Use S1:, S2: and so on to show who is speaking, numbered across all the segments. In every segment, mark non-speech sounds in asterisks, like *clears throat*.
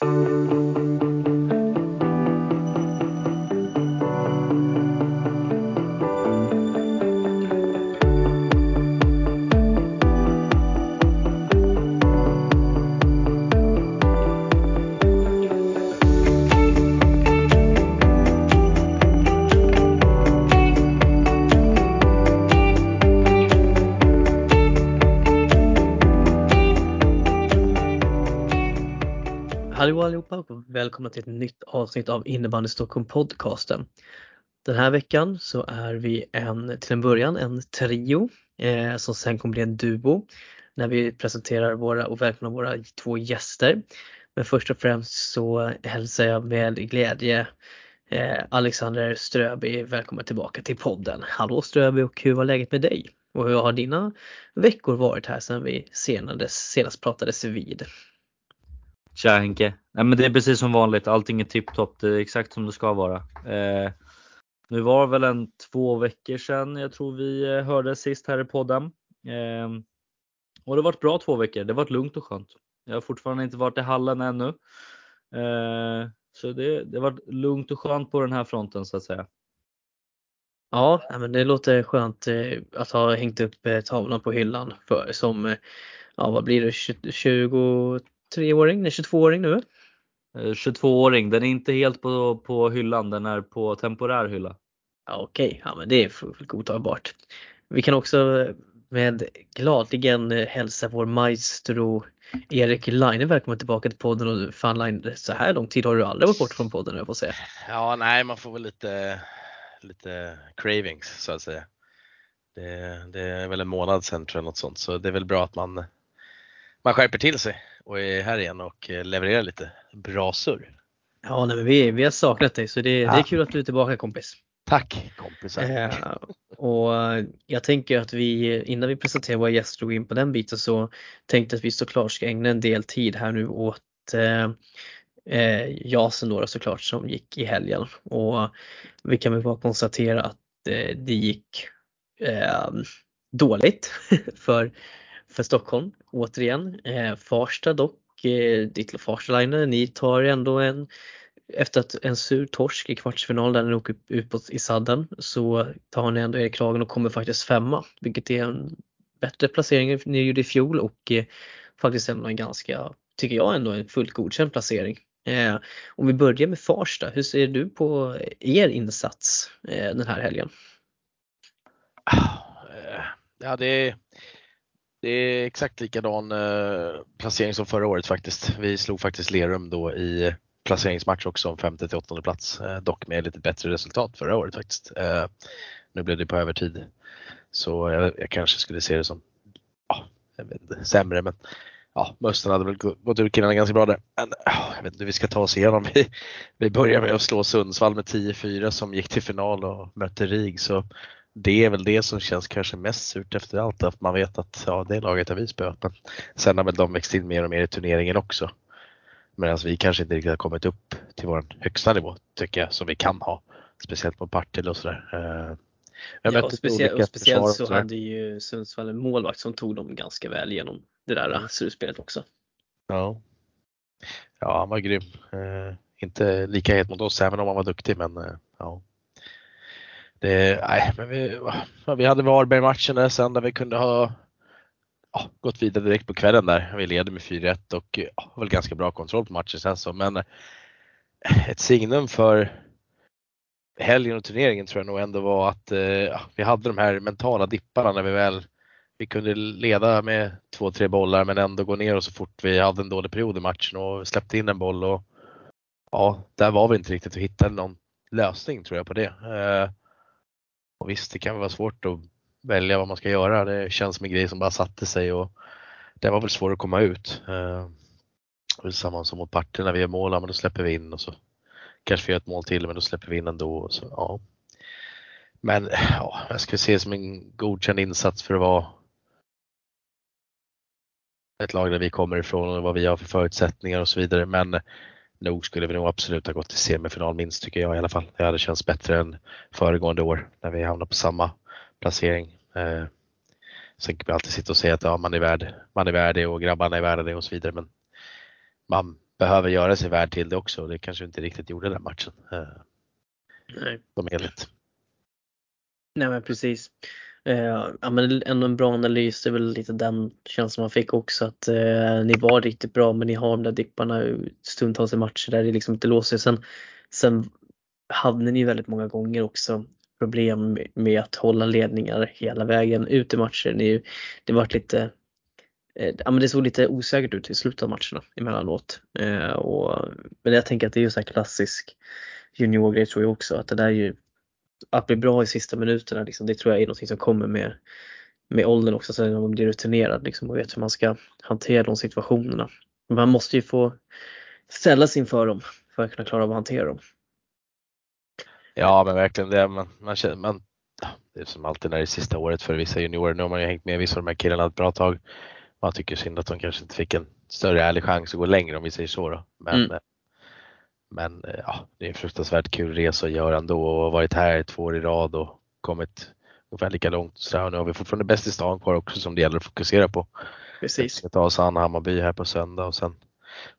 S1: Hallå välkomna till ett nytt avsnitt av Innebandy Stockholm podcasten. Den här veckan så är vi en, till en början en trio eh, som sen kommer bli en duo när vi presenterar våra och välkomnar våra två gäster. Men först och främst så hälsar jag med glädje eh, Alexander Ströby välkommen tillbaka till podden. Hallå Ströby och hur var läget med dig? Och hur har dina veckor varit här sedan vi senast, senast pratades vid?
S2: Tja Henke! Nej, men det är precis som vanligt, allting är tipptopp, det är exakt som det ska vara. Eh, nu var det väl en två veckor sedan jag tror vi eh, hörde sist här i podden. Eh, och det har varit bra två veckor, det har varit lugnt och skönt. Jag har fortfarande inte varit i hallen ännu. Eh, så det, det har varit lugnt och skönt på den här fronten så att säga.
S1: Ja, men det låter skönt eh, att ha hängt upp eh, tavlan på hyllan för, som, ja vad blir det, 20 23-åring, nej 22-åring nu?
S2: 22-åring, den är inte helt på, på hyllan, den är på temporär hylla.
S1: Ja, Okej, okay. ja, men det är fullt godtagbart. Vi kan också med gladligen hälsa vår maestro Erik Line välkommen tillbaka till podden och fan Line, så här lång tid har du aldrig varit borta från podden jag får säga.
S3: Ja, nej man får väl lite, lite cravings så att säga. Det, det är väl en månad sedan tror jag något sånt så det är väl bra att man, man skärper till sig och är här igen och eh, levererar lite bra surr.
S1: Ja, nej, men vi, vi har saknat dig så det, ja. det är kul att du är tillbaka kompis.
S3: Tack kompisar!
S1: Eh, och jag tänker att vi innan vi presenterar våra gäster och in på den biten så tänkte att vi såklart ska ägna en del tid här nu åt eh, eh, Jasen då såklart som gick i helgen och vi kan väl bara konstatera att eh, det gick eh, dåligt *laughs* för för Stockholm återigen. Eh, Farsta dock, eh, ditt Farstaliner, ni tar ändå en efter att en sur torsk i kvartsfinal där ni åker uppåt i sadden så tar ni ändå er kragen och kommer faktiskt femma vilket är en bättre placering än ni gjorde i fjol och eh, faktiskt ändå en ganska, tycker jag ändå en fullt godkänd placering. Eh, om vi börjar med Farsta, hur ser du på er insats eh, den här helgen?
S3: Ja det det är exakt likadan eh, placering som förra året faktiskt. Vi slog faktiskt Lerum då i placeringsmatch också om femte till åttonde plats. Eh, dock med lite bättre resultat förra året faktiskt. Eh, nu blev det på övertid. Så jag, jag kanske skulle se det som ja, inte, sämre men ja, Mösten hade väl gått ur killarna ganska bra där. Men jag vet inte hur vi ska ta oss igenom. Vi, vi börjar med att slå Sundsvall med 10-4 som gick till final och mötte RIG. Så det är väl det som känns kanske mest surt efter allt, att man vet att ja, det laget har vi spöat. Men sen har väl de växt in mer och mer i turneringen också. Medan vi kanske inte riktigt har kommit upp till vår högsta nivå, tycker jag, som vi kan ha. Speciellt på Partille och sådär.
S1: Eh, ja, och, speciellt, och speciellt så hade ju Sundsvall en målvakt som tog dem ganska väl genom det där slutspelet också.
S3: Ja. Ja, han var grym. Eh, inte lika het mot oss även om han var duktig men eh, ja. Det, nej, men vi, vi hade Varberg-matchen där sen där vi kunde ha ja, gått vidare direkt på kvällen där. Vi leder med 4-1 och ja, har väl ganska bra kontroll på matchen sen så. Men eh, ett signum för helgen och turneringen tror jag nog ändå var att eh, ja, vi hade de här mentala dipparna när vi väl vi kunde leda med två, tre bollar men ändå gå ner och så fort vi hade en dålig period i matchen och släppte in en boll och ja, där var vi inte riktigt och hittade någon lösning tror jag på det. Eh, och visst, det kan vara svårt att välja vad man ska göra. Det känns som en grej som bara satte sig och det var väl svårt att komma ut. Eh, samma som mot Partille när vi gör mål, men då släpper vi in och så kanske vi gör ett mål till men då släpper vi in ändå. så, ja. Men ja, jag skulle se det som en godkänd insats för att vara ett lag där vi kommer ifrån och vad vi har för förutsättningar och så vidare. Men nog skulle vi nog absolut ha gått till semifinal minst tycker jag i alla fall. Det hade känts bättre än föregående år när vi hamnade på samma placering. Eh, sen kan vi alltid sitta och säga att ja, man, är värd, man är värd det och grabbarna är värda det och så vidare. Men man, behöver göra sig värd till det också och det kanske inte riktigt gjorde den matchen. Eh,
S1: Nej.
S3: som helhet.
S1: Nej men precis. Eh, ja, men ändå en bra analys, det är väl lite den känslan man fick också att eh, ni var riktigt bra men ni har de där dipparna stundtals i matcher där det liksom inte låser. Sen, sen hade ni väldigt många gånger också problem med att hålla ledningar hela vägen ut i matcher. Ni, det varit lite eh, Ja, men det såg lite osäkert ut i slutet av matcherna emellanåt. Eh, och, men jag tänker att det är ju så här klassisk juniorgrej tror jag också att det där är ju att bli bra i sista minuterna, liksom, det tror jag är något som kommer med, med åldern också, sen när man blir rutinerad liksom, och vet hur man ska hantera de situationerna. Man måste ju få ställas inför dem för att kunna klara av att hantera dem.
S3: Ja men verkligen det. Man, man, känner, man, det är som alltid när det är sista året för vissa juniorer. Nu har man ju hängt med vissa av de här killarna ett bra tag. Man tycker synd att de kanske inte fick en större ärlig chans att gå längre om vi säger så. Då. Men,
S1: Mm.
S3: Men eh, ja, det är en fruktansvärt kul resa att göra ändå och varit här två år i rad och kommit ungefär lika långt. Så nu har vi fortfarande bäst i stan kvar också som det gäller att fokusera på. Vi
S1: Precis.
S3: ska ta oss an Hammarby här på söndag och sen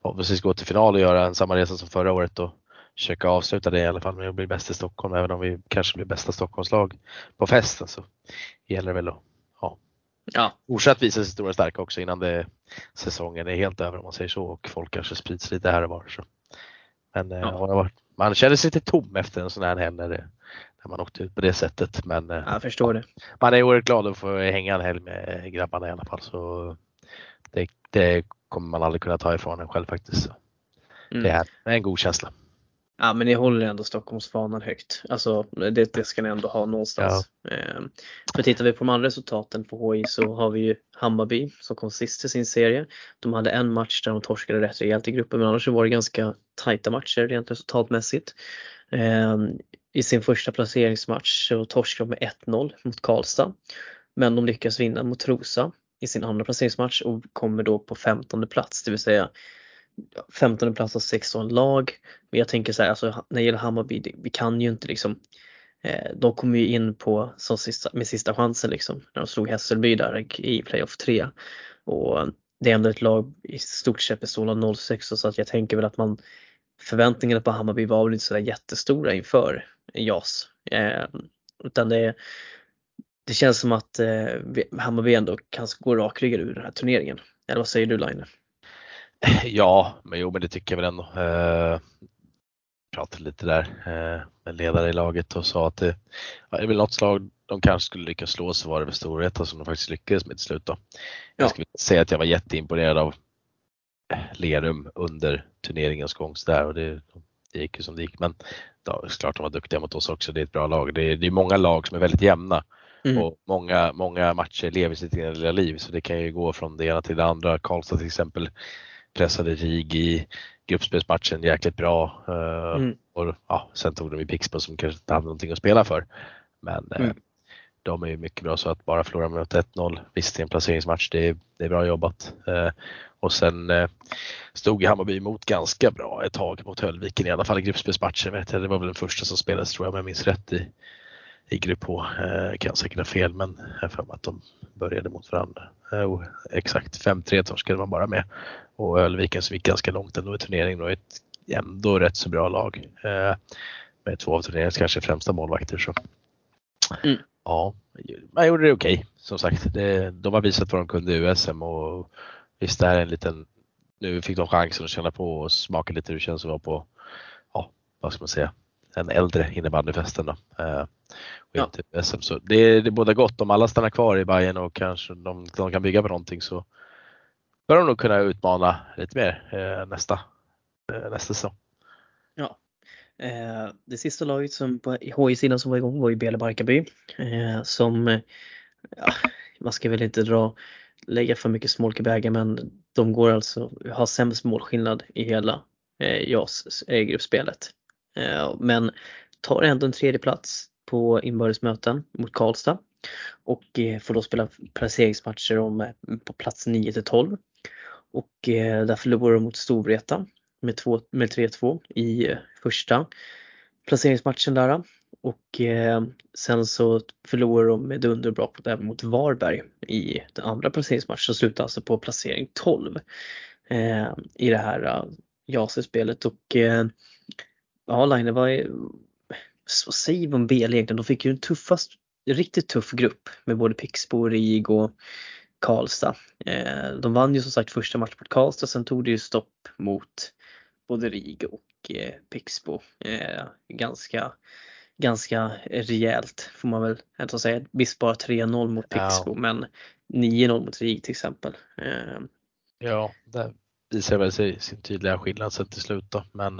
S3: förhoppningsvis gå till final och göra en samma resa som förra året och försöka avsluta det i alla fall med att bli bäst i Stockholm. Även om vi kanske blir bästa Stockholmslag på festen så gäller det väl att
S1: Ja,
S3: fortsatt visa sig stora och starka också innan det, säsongen är helt över om man säger så och folk kanske sprids lite här och var. Så. Men eh,
S1: Ja.
S3: man känner sig lite tom efter en sån här helg när, man åkte ut på det sättet. Men eh,
S1: jag förstår det.
S3: man är oerhört glad att få hänga en helg med grabbarna i alla fall. Så det, det kommer man aldrig kunna ta ifrån en själv faktiskt. Så
S1: Mm.
S3: Det är en god känsla.
S1: Ja men ni håller ändå Stockholmsfanan högt. Alltså det, det ska ni ändå ha någonstans. Eh, för tittar vi på de andra resultaten på HI så har vi ju Hammarby som kom sist i sin serie. De hade en match där de torskade rätt rejält i gruppen men annars så var det ganska tajta matcher rent resultatmässigt. Eh, I sin första placeringsmatch så torskade de med 1-0 mot Karlstad. Men de lyckas vinna mot Trosa i sin andra placeringsmatch och kommer då på 15 plats, det vill säga 15 plats av 16 lag. Men jag tänker så här, alltså, när det gäller Hammarby, vi kan ju inte liksom eh, de kom ju in på som sista, med sista chansen liksom när de slog Hässelby där i playoff 3. Och det är ändå ett lag i stort sett bestående av 06 så att jag tänker väl att man förväntningarna på Hammarby var väl inte sådär jättestora inför JAS. Eh, utan det, det känns som att eh, Hammarby ändå kan gå rakryggad ur den här turneringen. Eller vad säger du Line? *laughs*
S3: Ja, men jo men det tycker jag väl ändå. Eh, pratade lite där eh, med ledare i laget och sa att det, ja, det är väl något slag de kanske skulle lyckas slå så var det väl Storvreta som de faktiskt lyckades med till slut då.
S1: Ja.
S3: Jag skulle säga att jag var jätteimponerad av eh, Lerum under turneringens gång så där och det, det gick ju som det gick men är klart de var duktiga mot oss också. Det är ett bra lag. Det är, det är många lag som är väldigt jämna
S1: Mm.
S3: och många, många matcher lever sitt egna lilla liv så det kan ju gå från det ena till det andra. Karlstad till exempel pressade RIG i gruppspelsmatchen jäkligt bra. eh,
S1: Mm.
S3: Och ja, sen tog de ju Pixbo som kanske inte hade någonting att spela för. Men eh,
S1: Mm.
S3: de är ju mycket bra så att bara förlora mot 1-0, visst det är en placeringsmatch, det är, det är bra jobbat. Eh, och sen stod ju Hammarby emot ganska bra ett tag mot Höllviken i alla fall i gruppspelsmatchen. Vet jag. Det var väl den första som spelades tror jag om jag minns rätt i, i grupp H. Eh, kan säkert ha fel men jag för mig att de började mot varandra. Eh, och exakt 5-3 torskade man bara med. Och Ölviken som gick ganska långt ändå i turneringen och ett ändå rätt så bra lag. Eh, med två av turneringens kanske främsta målvakter. Så.
S1: Mm.
S3: Ja, man gjorde det okej. Som sagt, det, de har visat vad de kunde i USM och visst det här är en liten, nu fick de chansen att känna på och smaka lite hur det känns att vara på, ja vad ska man säga, en äldre innebandyfesten då. Eh, och
S1: Ja.
S3: inte USM. Så det, det är båda gott om alla stannar kvar i Bayern och kanske de, de kan bygga på någonting så bör de nog kunna utmana lite mer eh, nästa, eh, nästa säsong.
S1: Eh, det sista laget som på HI-sidan som var igång var ju Bele Barkarby eh, som, ja, man ska väl inte dra, lägga för mycket smolk i bägaren men de går alltså, har sämst målskillnad i hela eh, JAS eh, gruppspelet. Eh, Eh, men tar ändå en tredje plats på inbördesmöten mot Karlstad och eh, får då spela placeringsmatcher om eh, på plats 9 till 12. Och där förlorar de mot Storvreta med, med 3-2 i första placeringsmatchen där. Och sen så förlorar de med underbrak även mot Varberg i den andra placeringsmatchen. och slutar alltså på placering 12 i det här JAS-spelet och ja, Line var vad säger vi om BL egentligen? De fick ju en tuffast, riktigt tuff grupp med både Pixbo, RIG och Karlstad. Eh, de vann ju som sagt första matchen mot Karlstad, sen tog det ju stopp mot både RIG och eh, Pixbo. Eh, ganska, ganska rejält får man väl ändå säga. Visst bara 3-0 mot Pixbo
S3: Ja.
S1: men 9-0 mot RIG till exempel.
S3: Ja, det visar väl sig sin tydliga skillnad sen till slut då. Men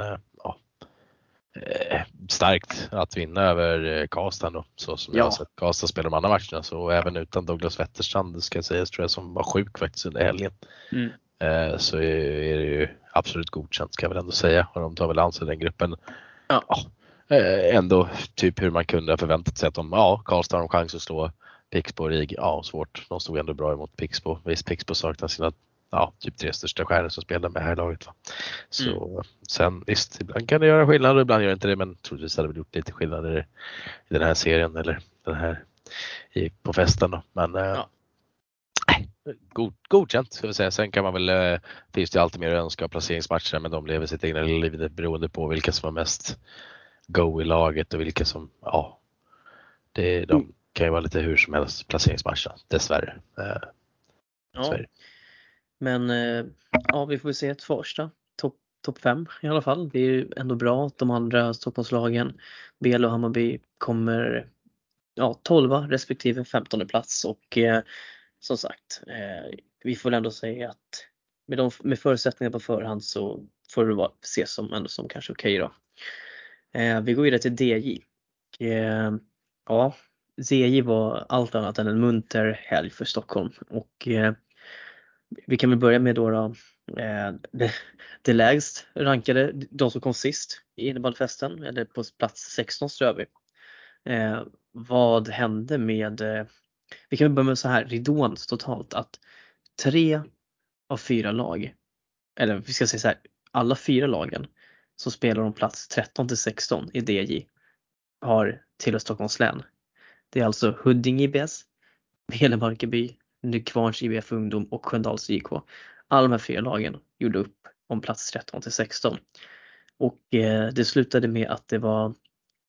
S3: starkt att vinna över eh, Karlstad då. Så som jag
S1: Ja.
S3: har sett Karlstad spela de andra matcherna. Så även utan Douglas Wetterstrand, ska sägas, tror jag, som var sjuk faktiskt under helgen.
S1: Mm.
S3: Eh, så är, det ju absolut godkänt ska jag väl ändå säga. Och de tar väl an sig den gruppen.
S1: Ja.
S3: eh, ändå typ hur man kunde ha förväntat sig att de, ja, Karlstad har en chans att slå Pixbo och RIG. Ja, svårt. De stod ändå bra emot Pixbo. Visst, Pixbo saknar sina ja, typ tre största stjärnor som spelar med här laget. Va? Så sen visst, ibland kan det göra skillnad och ibland gör det inte det, men troligtvis hade det väl gjort lite skillnad i, i den här serien eller den här i, på festen. Då. Men eh,
S1: Ja.
S3: nej, god, godkänt ska vi säga. Sen kan man väl, eh, finns det alltid mer att önska av placeringsmatcherna, men de lever sitt egna liv beroende på vilka som har mest go i laget och vilka som, ja, det, de
S1: Mm.
S3: kan ju vara lite hur som helst placeringsmatcherna, dessvärre. Eh,
S1: ja.
S3: är det.
S1: Men eh, ja, vi får väl se ett första topp top 5 i alla fall. Det är ju ändå bra att de andra Stockholmslagen, BL och Hammarby, kommer ja, 12 respektive 15 plats och eh, som sagt, eh, vi får väl ändå säga att med, de, med förutsättningar på förhand så får det vara, ses som ändå som kanske okej då. Eh, vi går vidare till DJ. Eh, ja, DJ var allt annat än en munter helg för Stockholm och eh, vi kan väl börja med då, då eh, det, det lägst rankade, de som kom sist i innebandyfesten, eller på plats 16 Ströby. Eh, vad hände med, eh, vi kan väl börja med så här, ridån totalt att tre av fyra lag, eller vi ska säga så här, alla fyra lagen som spelar om plats 13 till 16 i DJ har till Stockholms län. Det är alltså Huddinge IBS, Belemarkeby, Nykvarns IBF Ungdom och Sköndals IK. Alla de här fyra lagen gjorde upp om plats 13 till 16. Och eh, det slutade med att det var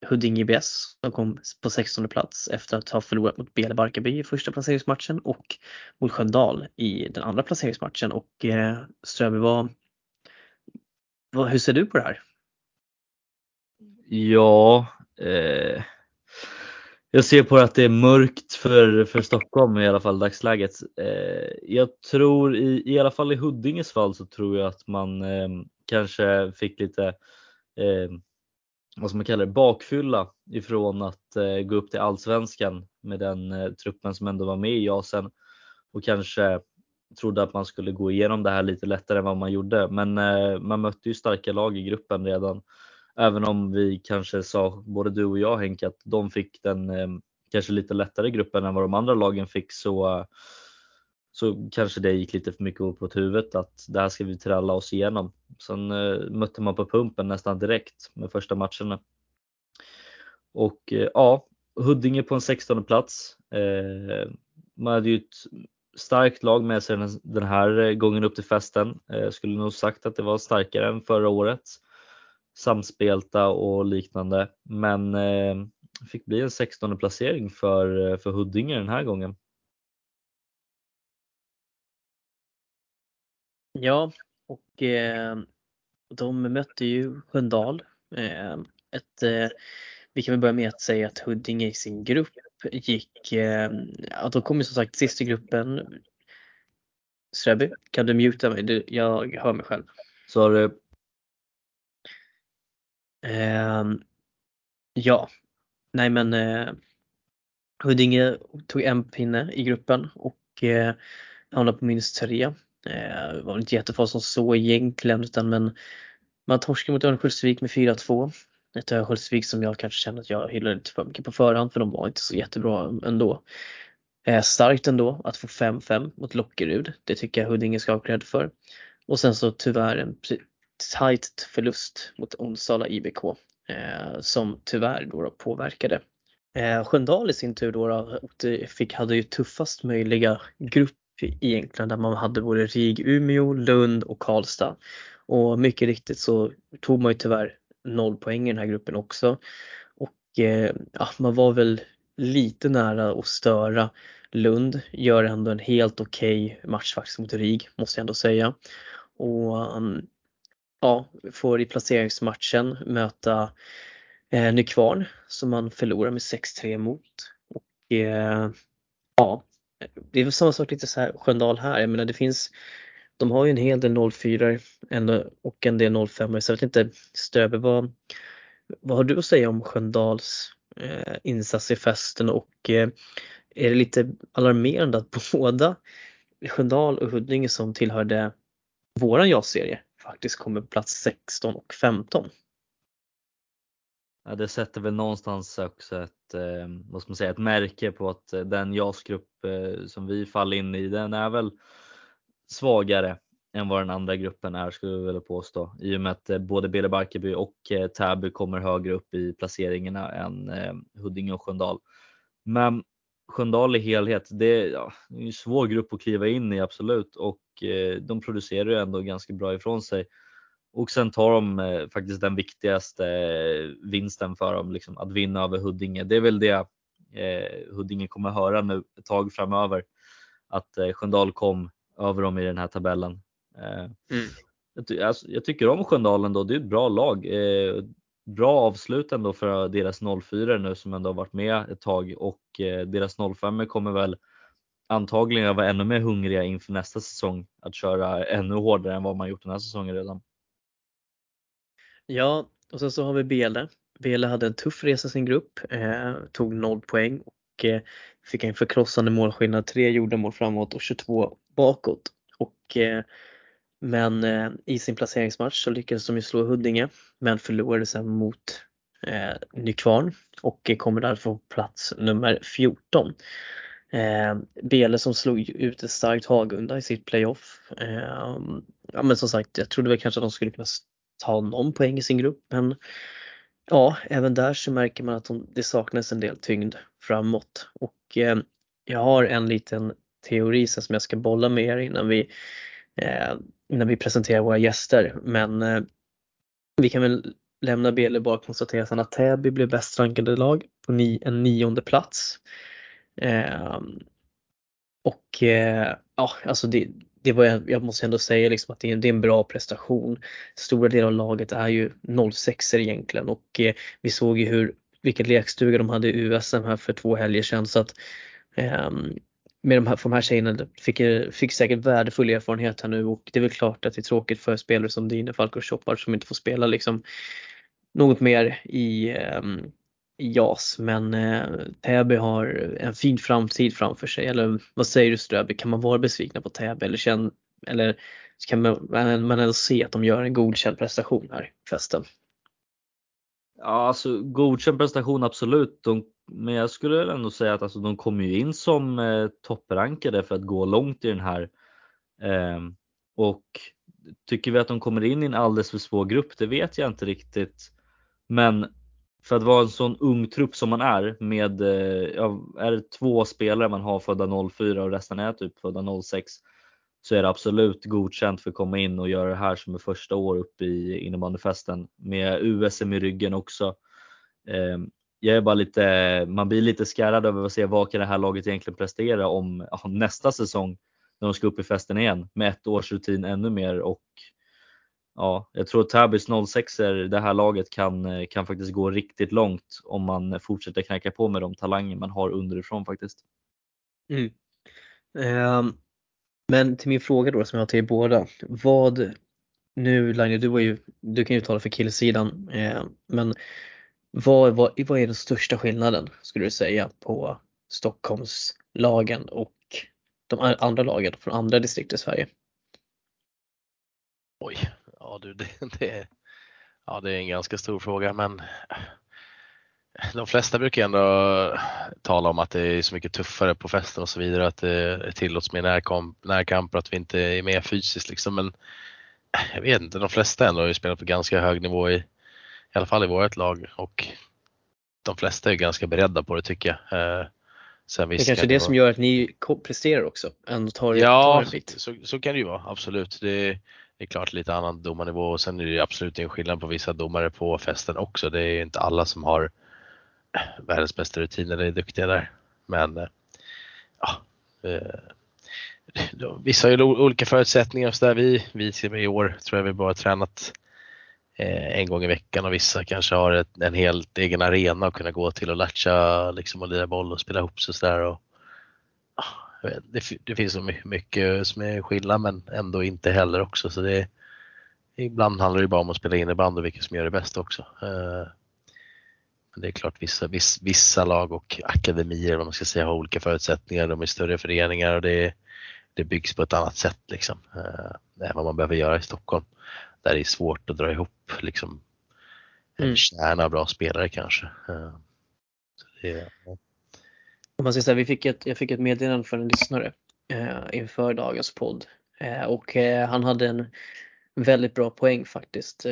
S1: Huddinge IBS som kom på 16 plats efter att ha förlorat mot Bele Barkarby i första placeringsmatchen och mot Sköndal i den andra placeringsmatchen. Och eh, Ströby, vad, vad, hur ser du på det här?
S2: Ja, eh, jag ser på att det är mörkt för, för Stockholm i alla fall i dagsläget. Eh, jag tror i, i alla fall i Huddinges fall så tror jag att man eh, kanske fick lite eh, vad ska man kalla det, bakfylla ifrån att eh, gå upp till allsvenskan med den eh, truppen som ändå var med i JASen och kanske trodde att man skulle gå igenom det här lite lättare än vad man gjorde. Men eh, man mötte ju starka lag i gruppen redan. Även om vi kanske sa, både du och jag Henke, att de fick den eh, kanske lite lättare gruppen än vad de andra lagen fick så, så kanske det gick lite för mycket upp på huvudet att det här ska vi tralla oss igenom. Sen eh, mötte man på pumpen nästan direkt med första matcherna. Och eh, ja, Huddinge på en 16 plats. Eh, man hade ju ett starkt lag med sig den, här eh, gången upp till festen. Eh, skulle nog sagt att det var starkare än förra året samspelta och liknande. Men eh, fick bli en 16 placering för, för Huddinge den här gången.
S1: Ja, och eh, de mötte ju Sköndal. Eh, ett, eh, vi kan väl börja med att säga att Huddinge i sin grupp gick, eh, ja de kom ju som sagt sist i gruppen. Ströby, kan du muta mig? Du, jag hör mig själv.
S2: Så det,
S1: Ehm, Ehm, ja, nej men eh, Huddinge tog en pinne i gruppen och eh, hamnade på minus tre. Eh, det var väl inte jättefarligt som så egentligen utan men man torskade mot Örnsköldsvik med 4-2. Ett Örnsköldsvik som jag kanske känner att jag hyllade lite för mycket på förhand för de var inte så jättebra ändå. Eh, starkt ändå att få 5-5 mot Lockerud. Det tycker jag Huddinge ska ha cred för. Och sen så tyvärr en tajt tight förlust mot Onsala IBK eh, som tyvärr då, då påverkade. Eh, Sköndal i sin tur då, då fick, hade ju tuffast möjliga grupp egentligen där man hade både RIG Umeå, Lund och Karlstad. Och mycket riktigt så tog man ju tyvärr noll poäng i den här gruppen också. Och eh, ja, man var väl lite nära att störa Lund, gör ändå en helt okej okay match faktiskt mot RIG måste jag ändå säga. Och um, ja, får i placeringsmatchen möta eh, Nykvarn som man förlorar med 6-3 mot. Och eh, ja, det är väl samma sak lite så här Sköndal här. Jag menar det finns, de har ju en hel del 04 och en del 05 så jag vet inte Stöbe vad, vad har du att säga om Sköndals eh, insats i festen och eh, är det lite alarmerande att *laughs* båda Sköndal och Huddinge som tillhörde våran Ja-serie faktiskt kommer på plats 16 och 15.
S2: Ja, det sätter väl någonstans också ett, eh, vad ska man säga, ett märke på att eh, den JAS-grupp eh, som vi faller in i, den är väl svagare än vad den andra gruppen är skulle vi vilja påstå. I och med att eh, både Bele Barkeby och eh, Täby kommer högre upp i placeringarna än eh, Huddinge och Sköndal. Men Sköndal i helhet, det är, ja, en svår grupp att kliva in i absolut och de producerar ju ändå ganska bra ifrån sig. Och sen tar de eh, faktiskt den viktigaste eh, vinsten för dem, liksom, att vinna över Huddinge. Det är väl det eh, Huddinge kommer höra nu ett tag framöver. Att eh, Sköndal kom över dem i den här tabellen. Eh, mm. jag, alltså, jag, tycker om Sköndal ändå, det är ett bra lag. Bra avslut ändå för deras 04 nu som ändå har varit med ett tag och eh, deras 05 kommer väl antagligen vara ännu mer hungriga inför nästa säsong att köra ännu hårdare än vad man gjort den här säsongen redan.
S1: Ja, och sen så har vi Bele. Bele hade en tuff resa i sin grupp, eh, tog 0 poäng och eh, fick en förkrossande målskillnad, 3 gjorda mål framåt och 22 bakåt. Och, eh, men eh, i sin placeringsmatch så lyckades de ju slå Huddinge men förlorade sen mot eh, Nykvarn och kommer därför på plats nummer 14. Eh, Bele som slog ut ett starkt Hagunda i sitt playoff. Eh, ja men som sagt, jag trodde väl kanske att de skulle kunna ta någon poäng i sin grupp men ja, även där så märker man att de, det saknas en del tyngd framåt och eh, jag har en liten teori som jag ska bolla med er innan vi, eh, innan vi presenterar våra gäster men eh, vi kan väl lämna Bele bara konstatera sen att Täby blev bäst rankade lag på ni, en nionde plats. Eh, och eh, ja, alltså det, det var, jag måste ändå säga liksom att det är, det är en bra prestation. Stora delar av laget är ju 06 egentligen och eh, vi såg ju hur, vilken lekstuga de hade i USM här för två helger sedan så att ehm, med de här, för de här tjejerna fick, fick säkert värdefull erfarenhet här nu och det är väl klart att det är tråkigt för spelare som Dine, Falk och Choppar som inte får spela liksom något mer i, um, JAS men uh, Täby har en fin framtid framför sig. Eller vad säger du Ströby, kan man vara besvikna på Täby eller, känn, eller kan man, man ändå se att de gör en godkänd prestation här i festen?
S2: Ja, alltså godkänd prestation absolut. De, men jag skulle ändå säga att alltså, de kommer ju in som eh, topprankade för att gå långt i den här. Eh, och tycker vi att de kommer in i en alldeles för svår grupp? Det vet jag inte riktigt. Men för att vara en sån ung trupp som man är med, eh, ja, är det två spelare man har födda 04 och resten är typ födda 06 så är det absolut godkänt för att komma in och göra det här som är första år uppe i innebandyfesten med USM i ryggen också. Ehm, jag är bara lite, man blir lite skärrad över att se vad kan det här laget egentligen prestera om, om nästa säsong när de ska upp i festen igen med ett års rutin ännu mer och ja, jag tror att Täbys 06 er det här laget kan, kan faktiskt gå riktigt långt om man fortsätter knacka på med de talanger man har underifrån faktiskt.
S1: Mm. Um men till min fråga då som jag har till er båda. Vad, nu Laine, du, var ju, du kan ju tala för killsidan, eh, men vad, vad, vad är den största skillnaden skulle du säga på Stockholmslagen och de andra lagen från andra distrikt i Sverige?
S3: Oj, Ja du, det, det, ja, det är en ganska stor fråga men de flesta brukar ändå tala om att det är så mycket tuffare på festen och så vidare, att det tillåts mer närkamp, närkamper, att vi inte är med fysiskt liksom. Men jag vet inte, de flesta ändå har ju spelat på ganska hög nivå i, i alla fall i vårt lag och de flesta är ganska beredda på det tycker jag. Eh,
S1: sen det är kanske är det vara... som gör att ni presterar också, ändå tar,
S3: ja, tar. Så, så kan det ju vara, absolut. Det, det är klart lite annan domarnivå och sen är det absolut en skillnad på vissa domare på festen också. Det är inte alla som har världens bästa rutiner är duktiga där. Men eh, ja, eh, vissa har ju olika förutsättningar och så där. Vi, vi i år tror jag vi bara har tränat eh, en gång i veckan och vissa kanske har ett, en helt egen arena att kunna gå till och latcha liksom och lira boll och spela ihop sig sådär. Det, det finns så mycket som är skillnad men ändå inte heller också. Så det, ibland handlar det bara om att spela innebandy och vilka som gör det bäst också. Eh, det är klart vissa, vissa, vissa lag och akademier vad man ska säga har olika förutsättningar. De är större föreningar och det, det byggs på ett annat sätt liksom. Eh, än vad man behöver göra i Stockholm. Där det är svårt att dra ihop liksom en mm. kärna av bra spelare kanske. Eh, det,
S1: om man säga, vi fick ett, jag fick ett meddelande från en lyssnare eh, inför dagens podd eh, och eh, han hade en väldigt bra poäng faktiskt.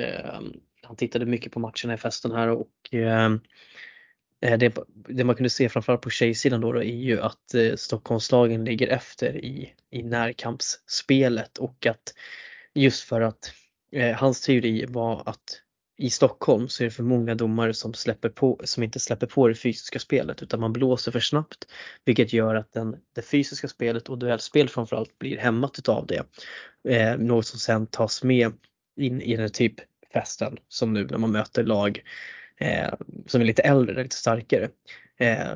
S1: Han tittade mycket på matcherna i festen här och ehm, eh, det, det, man kunde se framförallt på tjejsidan då, då är ju att eh, Stockholmslagen ligger efter i, i närkampsspelet och att just för att eh, hans teori var att i Stockholm så är det för många domare som, släpper på, som inte släpper på det fysiska spelet utan man blåser för snabbt. Vilket gör att den, det fysiska spelet och duellspel framförallt blir hämmat utav det. Eh, något som sen tas med in i den typ festen som nu när man möter lag eh, som är lite äldre, lite starkare. Eh,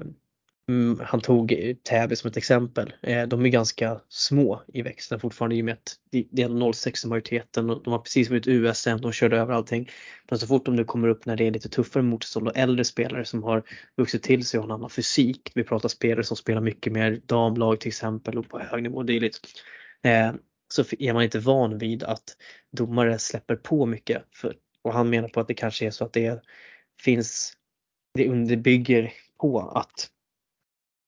S1: mm, han tog Täby som ett exempel. Eh, de är ganska små i växten fortfarande i och med att det är 06 i majoriteten och de har precis vunnit USM, de körde över allting. Men så fort de nu kommer upp när det är lite tuffare motstånd och äldre spelare som har vuxit till sig och har en annan fysik. Vi pratar spelare som spelar mycket mer damlag till exempel och på hög nivå dylikt. Eh, så är man inte van vid att domare släpper på mycket. För, och han menar på att det kanske är så att det finns, det underbygger på att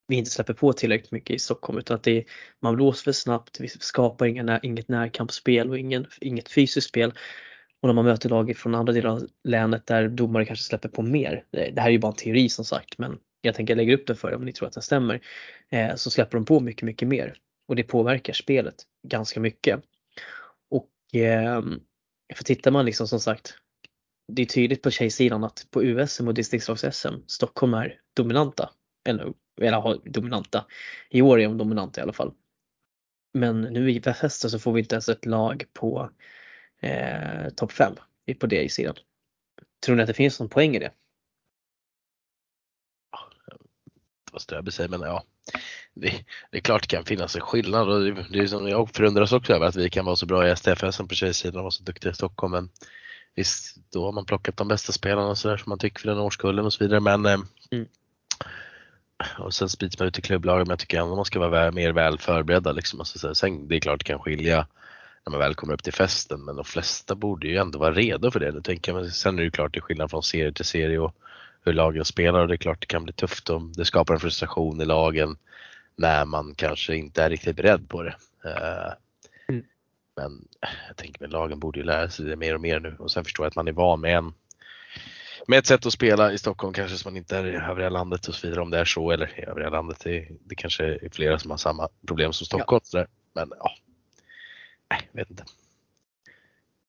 S1: vi inte släpper på tillräckligt mycket i Stockholm utan att det är, man blåser för snabbt, vi skapar inga, inget närkampsspel och ingen, inget fysiskt spel. Och när man möter lag från andra delar av länet där domare kanske släpper på mer, det här är ju bara en teori som sagt men jag tänker lägga upp det för er om ni tror att den stämmer, eh, så släpper de på mycket, mycket mer. Och det påverkar spelet ganska mycket. Och eh, för tittar man liksom som sagt, det är tydligt på tjejsidan att på USM och distriktslags-SM, Stockholm är dominanta. Eller eller dominanta. I år är de dominanta i alla fall. Men nu i Bethesda så får vi inte ens ett lag på eh, topp 5 på det i sidan. Tror ni att det finns någon poäng i det?
S3: Vad Ströby säger men ja. Det, det, är klart det kan finnas en skillnad och det, det är som jag förundras också över att vi kan vara så bra i STFS på tjejsidan och vara så duktiga i Stockholm. Men visst, då har man plockat de bästa spelarna och sådär som man tycker för den årskullen och så vidare. Men eh, mm och sen sprids man ut i klubblagen men jag tycker ändå man ska vara mer väl förberedda. Liksom. Alltså, sen, det är klart det kan skilja när man väl kommer upp till festen men de flesta borde ju ändå vara redo för det. Nu tänker jag, sen är det klart det är skillnad från serie till serie och hur lagen spelar och det är klart det kan bli tufft och det skapar en frustration i lagen när man kanske inte är riktigt beredd på det. Eh, mm. Men jag tänker att lagen borde ju lära sig det mer och mer nu och sen förstår jag att man är van med en med ett sätt att spela i Stockholm kanske som man inte är i övriga landet och så vidare om det är så eller i övriga landet. Det, det kanske är flera som har samma problem som Stockholm. Ja. Men ja, nej, vet inte.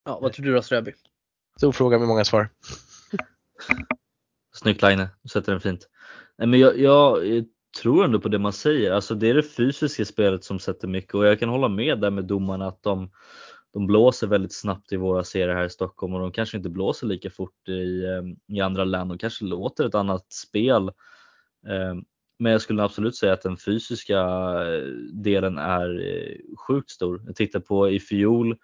S1: Ja, vad tror du då Ströby?
S3: Stor fråga med många svar. *laughs*
S2: Snyggt Line, du sätter den fint. Nej, men jag, jag, tror ändå på det man säger. Alltså det är det fysiska spelet som sätter mycket och jag kan hålla med där med domarna att de de blåser väldigt snabbt i våra serier här i Stockholm och de kanske inte blåser lika fort i, ehm, i andra län. De kanske låter ett annat spel. Ehm, men jag skulle absolut säga att den fysiska eh, delen är eh, sjukt stor. Jag tittar på i fjol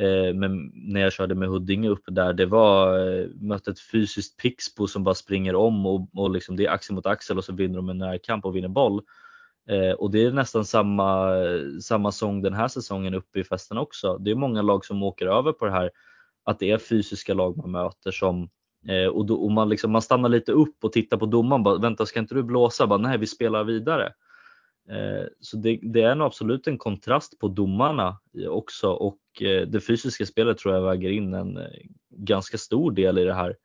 S2: Eh, men när jag körde med Huddinge uppe där, det var eh, mötte ett fysiskt Pixbo som bara springer om och, och liksom det är axel mot axel och så vinner de en närkamp och vinner boll. Eh, och det är nästan samma, samma sång den här säsongen uppe i festen också. Det är många lag som åker över på det här att det är fysiska lag man möter som eh, och, då, och man, liksom, man stannar lite upp och tittar på domaren. Bara, Vänta, ska inte du blåsa? Bara, Nej, vi spelar vidare. Eh, så det, det, är nog absolut en kontrast på domarna också och eh, det fysiska spelet tror jag väger in en eh, ganska stor del i det här.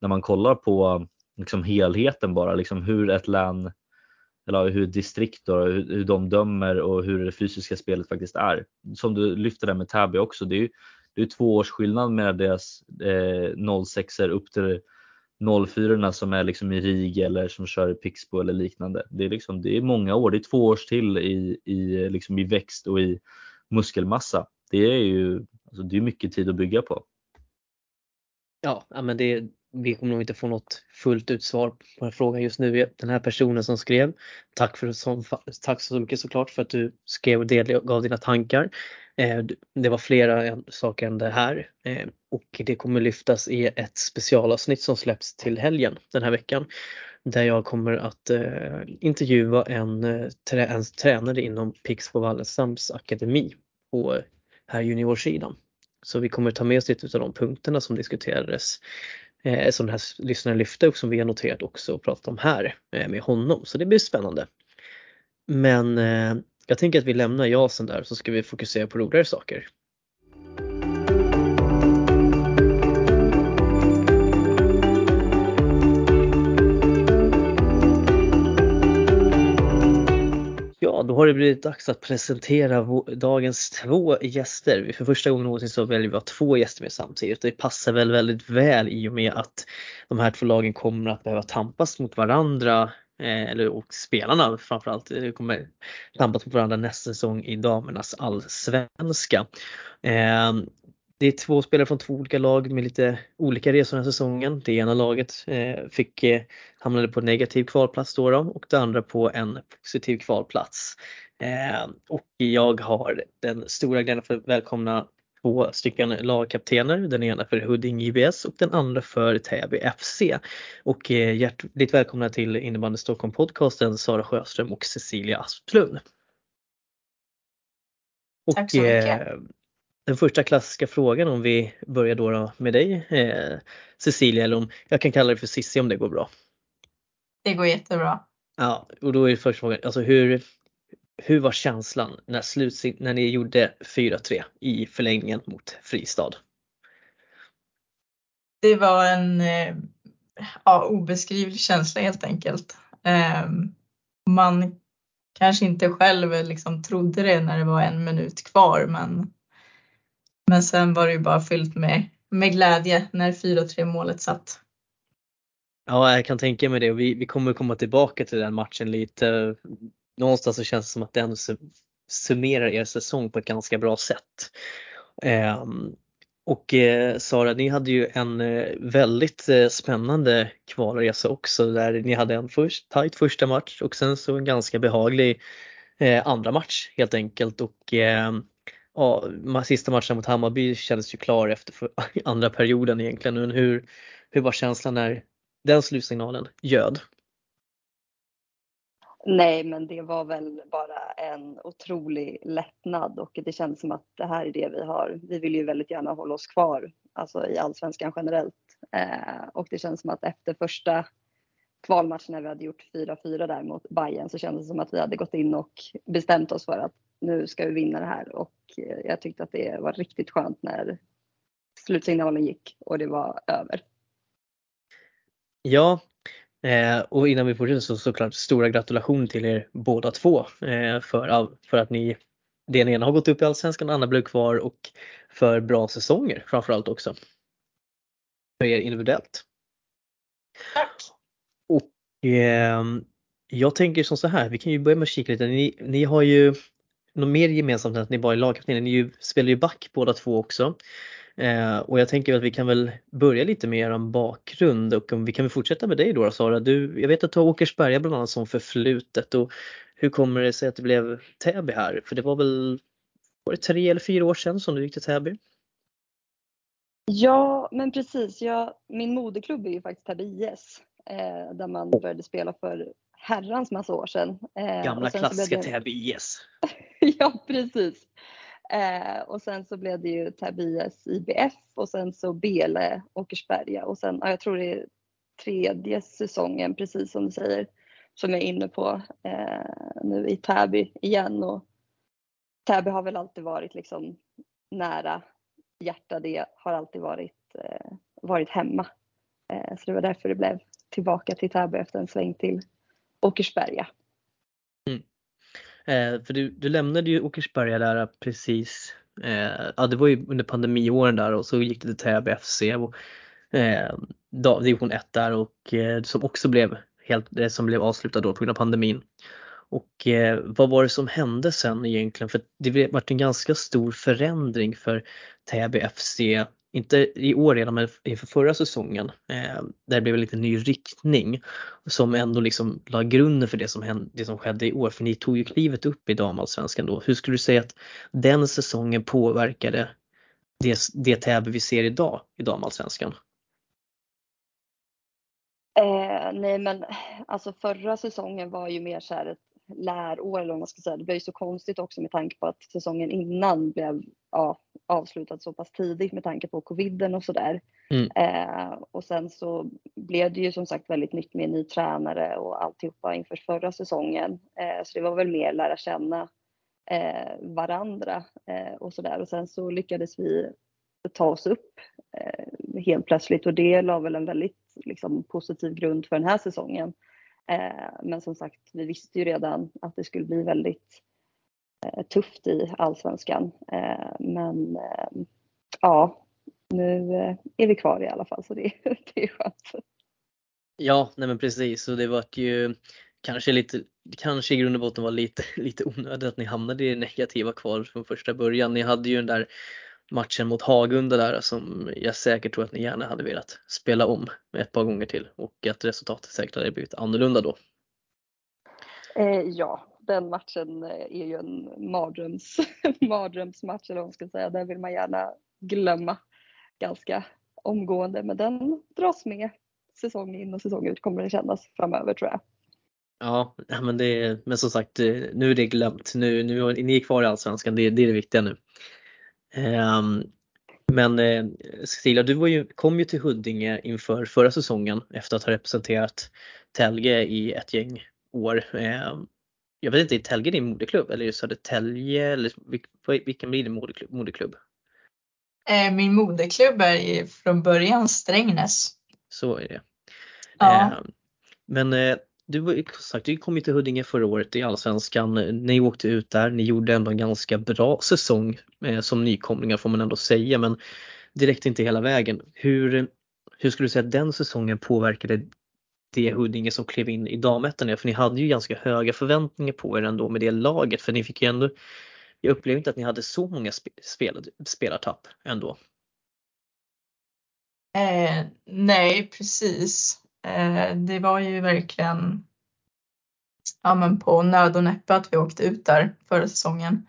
S2: När man kollar på liksom helheten bara, liksom hur ett län eller hur distrikt då, hur, hur de dömer och hur det fysiska spelet faktiskt är. Som du lyfter där med Täby också, det är ju det är två års skillnad med deras eh, 06 upp till 04 som är liksom i RIG eller som kör i Pixbo eller liknande. Det är, liksom, det är många år, det är två års till i, i, liksom i växt och i muskelmassa. Det är ju alltså det är mycket tid att bygga på.
S1: Ja, men det, vi kommer nog inte få något fullt ut svar på den frågan just nu. Den här personen som skrev, tack, för, som, tack så mycket såklart för att du skrev och delgav dina tankar. Eh, det var flera saker än det här eh, och det kommer lyftas i ett specialavsnitt som släpps till helgen den här veckan där jag kommer att eh, intervjua en, en tränare inom Pixbo Wallenstams akademi på här juniorsidan. Så vi kommer ta med oss lite av de punkterna som diskuterades som den här lyssnaren lyfte och som vi har noterat också och pratat om här med honom. Så det blir spännande. Men jag tänker att vi lämnar jasen där så ska vi fokusera på roligare saker. Ja, då har det blivit dags att presentera dagens två gäster. För första gången någonsin så väljer vi att ha två gäster med samtidigt. Det passar väl väldigt väl i och med att de här två lagen kommer att behöva tampas mot varandra Eh, eller och spelarna framförallt eh, kommer tampas på varandra nästa säsong i damernas allsvenska. Eh, det är två spelare från två olika lag med lite olika resor den här säsongen. Det ena laget fick, hamnade på negativ kvalplats då, då och det andra på en positiv kvalplats. Och jag har den stora glädjen att välkomna två stycken lagkaptener. Den ena för Huddinge IBS och den andra för Täby FC. Och eh, hjärtligt välkomna till Innebandy Stockholm podcasten Sara Sjöström och Cecilia Asplund.
S4: Och, Tack så mycket. Eh,
S1: den första klassiska frågan om vi börjar då med dig eh, Cecilia eller om jag kan kalla dig för Cissi om det går bra.
S4: Det går jättebra.
S1: Ja, och då är första frågan, alltså hur, hur var känslan när, när ni gjorde 4-3 i förlängningen mot Fristad?
S4: Det var en eh, ja, obeskrivlig känsla helt enkelt. Eh, man kanske inte själv liksom trodde det när det var en minut kvar men men sen var det ju bara fyllt med, med glädje när 4-3 målet satt.
S1: Ja, jag kan tänka mig det vi, vi kommer komma tillbaka till den matchen lite. Någonstans så känns det som att den summerar er säsong på ett ganska bra sätt. Ehm, och eh, Sara, ni hade ju en eh, väldigt eh, spännande kvalresa också där ni hade en först, tajt första match och sen så en ganska behaglig eh, andra match helt enkelt och ehm, ja, sista matchen mot Hammarby kändes ju klar efter *laughs* andra perioden egentligen. Men hur, hur var känslan när den slutsignalen göd?
S5: Nej, men det var väl bara en otrolig lättnad och det känns som att det här är det vi har. Vi vill ju väldigt gärna hålla oss kvar, alltså i allsvenskan generellt. Eh, och det känns som att efter första kvalmatchen när vi hade gjort 4-4 där mot Bayern så kändes det som att vi hade gått in och bestämt oss för att nu ska vi vinna det här och eh, jag tyckte att det var riktigt skönt när slutsignalen gick och det var över.
S1: Ja, eh, och innan vi fortsätter så såklart stora gratulationer till er båda två eh, för, för att ni den ena har gått upp i Allsvenskan, den andra blev kvar och för bra säsonger framförallt också. För er individuellt.
S4: Tack!
S1: Och eh, jag tänker som så här, vi kan ju börja med att kika lite. Ni, ni har ju något mer gemensamt än att ni bara är lagkaptener. Ni ju, spelar ju back båda två också. Eh, och jag tänker att vi kan väl börja lite med er bakgrund och om vi kan väl fortsätta med dig då Sara. Du, jag vet att du har Åkersberga bland annat som förflutet och hur kommer det sig att det blev Täby här? För det var väl var det tre eller fyra år sedan som du gick till Täby?
S5: Ja, men precis. Jag, min moderklubb är ju faktiskt Täby IS eh, där man började spela för herrans massa år sedan.
S1: Eh, Gamla klassiska Täby IS. *laughs*
S5: ja, precis. Eh, och sen så blev det ju Täby IS IBF och sen så Bele Åkersberga och sen, ja, jag tror det är tredje säsongen precis som du säger som jag är inne på eh, nu i Täby igen och Täby har väl alltid varit liksom nära hjärta. Det har alltid varit, eh, varit hemma. Eh, så det var därför det blev tillbaka till Täby efter en sväng till Åkersberga.
S1: Eh, för du, du lämnade ju Åkersberga där eh, precis, eh, ja det var ju under pandemiåren där och så gick det till Täby FC och eh, division 1 där och eh, som också blev helt, det som blev avslutat då på grund av pandemin. Och eh, vad var det som hände sen egentligen? För det varit en ganska stor förändring för Täby FC inte i år redan men inför förra säsongen, eh, där det blev en lite ny riktning som ändå liksom la grunden för det som, hände, det som skedde i år. För ni tog ju klivet upp i damallsvenskan då. Hur skulle du säga att den säsongen påverkade det, det Täby vi ser idag i damallsvenskan?
S5: Eh, nej men alltså förra säsongen var ju mer så här ett lärår eller vad man ska säga. Det blev ju så konstigt också med tanke på att säsongen innan blev ja, avslutad så pass tidigt med tanke på coviden och sådär. Mm. Eh, och sen så blev det ju som sagt väldigt nytt med ny tränare och alltihopa inför förra säsongen. Eh, så det var väl mer lära känna eh, varandra eh, och sådär. Och sen så lyckades vi ta oss upp eh, helt plötsligt och det la väl en väldigt liksom, positiv grund för den här säsongen. Eh, men som sagt, vi visste ju redan att det skulle bli väldigt eh, tufft i allsvenskan. Eh, men eh, ja, nu eh, är vi kvar i alla fall så det, *laughs* det är skönt.
S1: Ja, nej men precis och det var ju kanske lite, kanske i grund och botten var lite, *laughs* lite onödigt att ni hamnade i det negativa kvar från första början. Ni hade ju den där matchen mot Hagunda där som jag säkert tror att ni gärna hade velat spela om ett par gånger till och att resultatet säkert hade blivit annorlunda då.
S5: Eh, ja, den matchen eh, är ju en mardröms, *laughs* mardrömsmatch eller vad man ska säga. Den vill man gärna glömma ganska omgående men den dras med säsong in och säsong ut kommer det kännas framöver tror jag.
S1: Ja, men, det, men som sagt eh, nu är det glömt. Nu, nu, ni är kvar i Allsvenskan, det, det är det viktiga nu. Ehm, men eh, Cecilia, du var ju, kom ju till Huddinge inför förra säsongen efter att ha representerat Telge i ett gäng år. Ehm, jag vet inte, är Telge din moderklubb eller är det Södertälje eller vilken blir din moderklubb?
S4: Eh, min moderklubb är från början Strängnäs.
S1: Så är det. Ja. Ehm, men eh, du, sagt, du kom ju till Huddinge förra året i Allsvenskan. Ni åkte ut där, ni gjorde ändå en ganska bra säsong eh, som nykomlingar får man ändå säga men det räckte inte hela vägen. Hur, hur skulle du säga att den säsongen påverkade det Huddinge som klev in i damettan? För ni hade ju ganska höga förväntningar på er ändå med det laget för ni fick ju ändå jag upplevde inte att ni hade så många spel, spelartapp ändå.
S4: Eh, nej precis. Eh, det var ju verkligen ja, men på nöd och näppe att vi åkte ut där förra säsongen.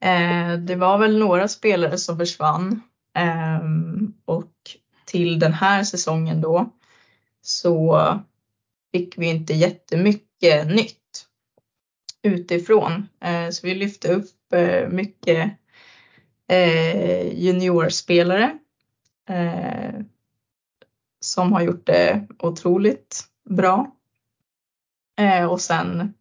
S4: Eh, det var väl några spelare som försvann ehm, och till den här säsongen då så fick vi inte jättemycket nytt utifrån. Eh, så vi lyfte upp eh, mycket eh, juniorspelare eh, som har gjort det otroligt bra. Eh, och sen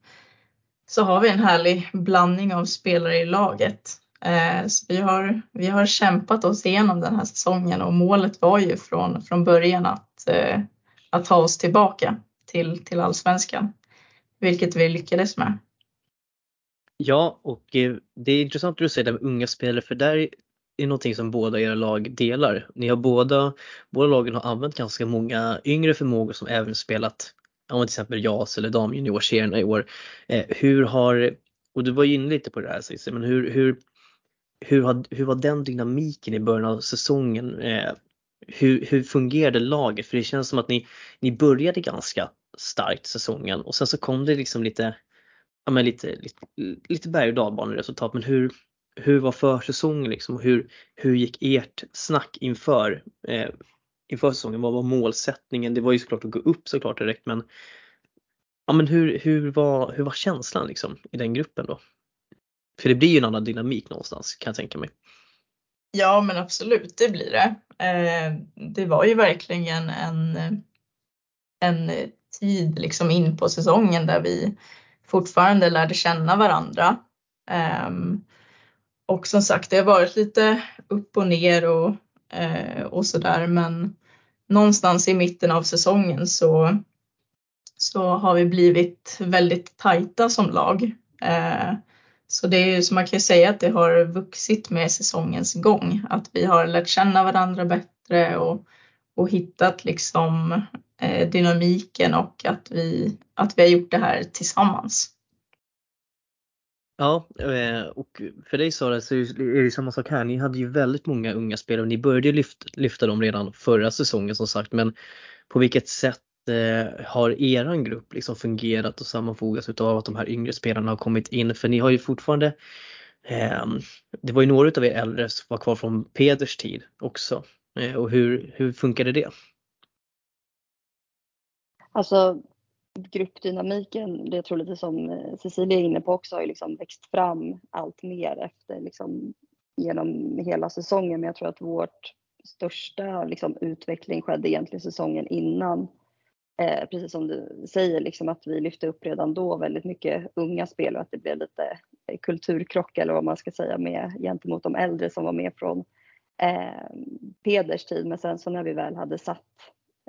S4: så har vi en härlig blandning av spelare i laget. Eh, så vi har, vi har kämpat oss igenom den här säsongen och målet var ju från, från början att, eh, att ta oss tillbaka till, till allsvenskan, vilket vi lyckades med.
S1: Ja, och eh, det är intressant att du säger det med unga spelare för där är någonting som båda era lag delar. Ni har båda, båda lagen har använt ganska många yngre förmågor som även spelat om till exempel JAS eller damjuniorserierna i år. Eh, hur har, och du var ju inne lite på det här Cissi, men hur, hur, hur, had, hur var den dynamiken i början av säsongen? Eh, hur, hur fungerade laget? För det känns som att ni, ni började ganska starkt säsongen och sen så kom det liksom lite, ja men lite, lite, lite berg och dalbaneresultat. Men hur, hur var försäsongen liksom? Hur, hur gick ert snack inför, eh, inför säsongen? Vad var målsättningen? Det var ju såklart att gå upp såklart direkt men Ja men hur, hur, var, hur var känslan liksom i den gruppen då? För det blir ju en annan dynamik någonstans kan jag tänka mig.
S4: Ja men absolut, det blir det. Eh, det var ju verkligen en, en tid liksom in på säsongen där vi fortfarande lärde känna varandra. Um, och som sagt, det har varit lite upp och ner och, eh, och sådär men någonstans i mitten av säsongen så, så har vi blivit väldigt tajta som lag. Eh, så det är ju så man kan ju säga att det har vuxit med säsongens gång, att vi har lärt känna varandra bättre och, och hittat liksom eh, dynamiken och att vi, att vi har gjort det här tillsammans.
S1: Ja, eh, och för dig Sara så är det samma sak här. Ni hade ju väldigt många unga spelare. Ni började lyfta, lyfta dem redan förra säsongen som sagt, men på vilket sätt eh, har eran grupp liksom fungerat och sammanfogats utav att de här yngre spelarna har kommit in? För ni har ju fortfarande eh, det var ju några utav er äldre som var kvar från Peders tid också. Och hur, hur funkade det?
S5: Alltså gruppdynamiken, det tror jag lite som eh, Cecilia är inne på också, har ju liksom växt fram allt mer efter liksom genom hela säsongen. Men jag tror att vårt största liksom, utveckling skedde egentligen säsongen innan. Eh, precis som du säger, liksom att vi lyfte upp redan då väldigt mycket unga spel och att det blev lite eh, kulturkrock eller vad man ska säga med gentemot de äldre som var med från eh, Peders tid. Men sen så när vi väl hade satt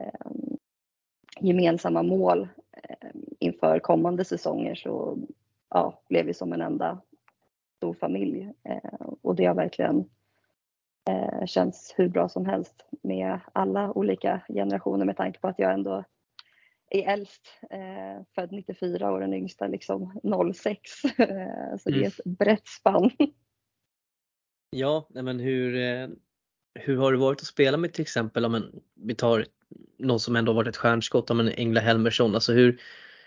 S5: eh, gemensamma mål inför kommande säsonger så ja, blev vi som en enda stor familj eh, och det har verkligen eh, känts hur bra som helst med alla olika generationer med tanke på att jag ändå är äldst, eh, född 94 och den yngsta liksom 06. *laughs* så det är mm. ett brett spann.
S1: Ja, men hur, hur har det varit att spela med till exempel, om en, vi tar någon som ändå varit ett stjärnskott, men Engla Helmersson, alltså hur,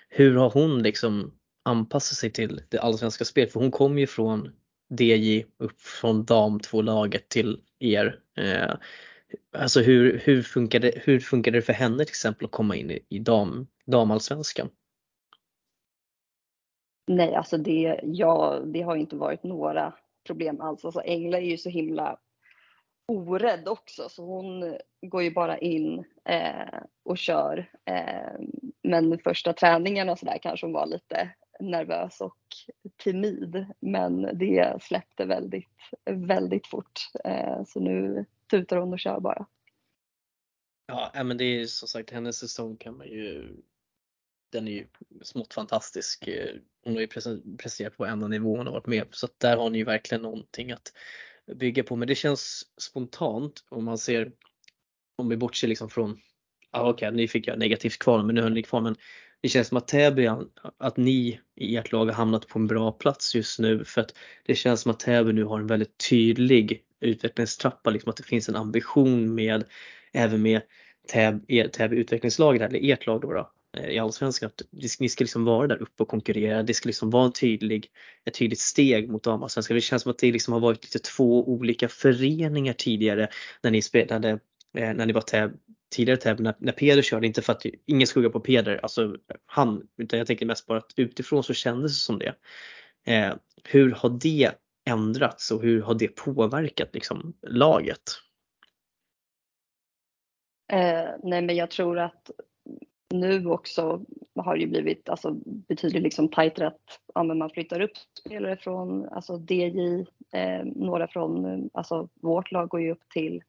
S1: hur har hon liksom anpassat sig till det allsvenska spelet? För hon kom ju från DJ upp från dam två laget till er. Eh, alltså hur, hur, funkade, hur funkade det för henne till exempel att komma in i, i dam, damallsvenskan?
S5: Nej, alltså det, ja, det har inte varit några problem alls. Alltså Engla är ju så himla orädd också så hon går ju bara in eh, och kör. Eh, men första träningen och sådär kanske hon var lite nervös och timid. Men det släppte väldigt, väldigt fort. Eh, så nu tutar hon och kör bara.
S1: Ja, men det är som sagt hennes säsong kan man ju den är ju smått fantastisk. Eh, hon har ju presterat på enda nivån och varit med så att där har ni ju verkligen någonting att bygga på. Men det känns spontant om man ser, om vi bortser liksom från, ah, okej okay, nu fick jag negativt kvar men nu höll ni kvar men det känns som att Täby, att ni i ert lag har hamnat på en bra plats just nu för att det känns som att Täby nu har en väldigt tydlig utvecklingstrappa, liksom att det finns en ambition med även med Täby, Täby utvecklingslaget, eller ert lag då, då Eh, i Allsvenskan. Att ni ska liksom vara där uppe och konkurrera. Det ska liksom vara en tydlig, ett tydligt steg mot damallsvenskan. Det känns som att det liksom har varit lite två olika föreningar tidigare när ni spelade, eh, när ni var täv, tidigare tävling när, när Peder körde. Inte för att ingen skugga på Peder, alltså han, utan jag tänker mest bara att utifrån så kändes det som det. Eh, hur har det ändrats och hur har det påverkat liksom laget?
S5: Eh, nej men jag tror att nu också har det blivit alltså, betydligt liksom tajtare att ja, man flyttar upp spelare från alltså DJ, eh, några från alltså, vårt lag går ju upp till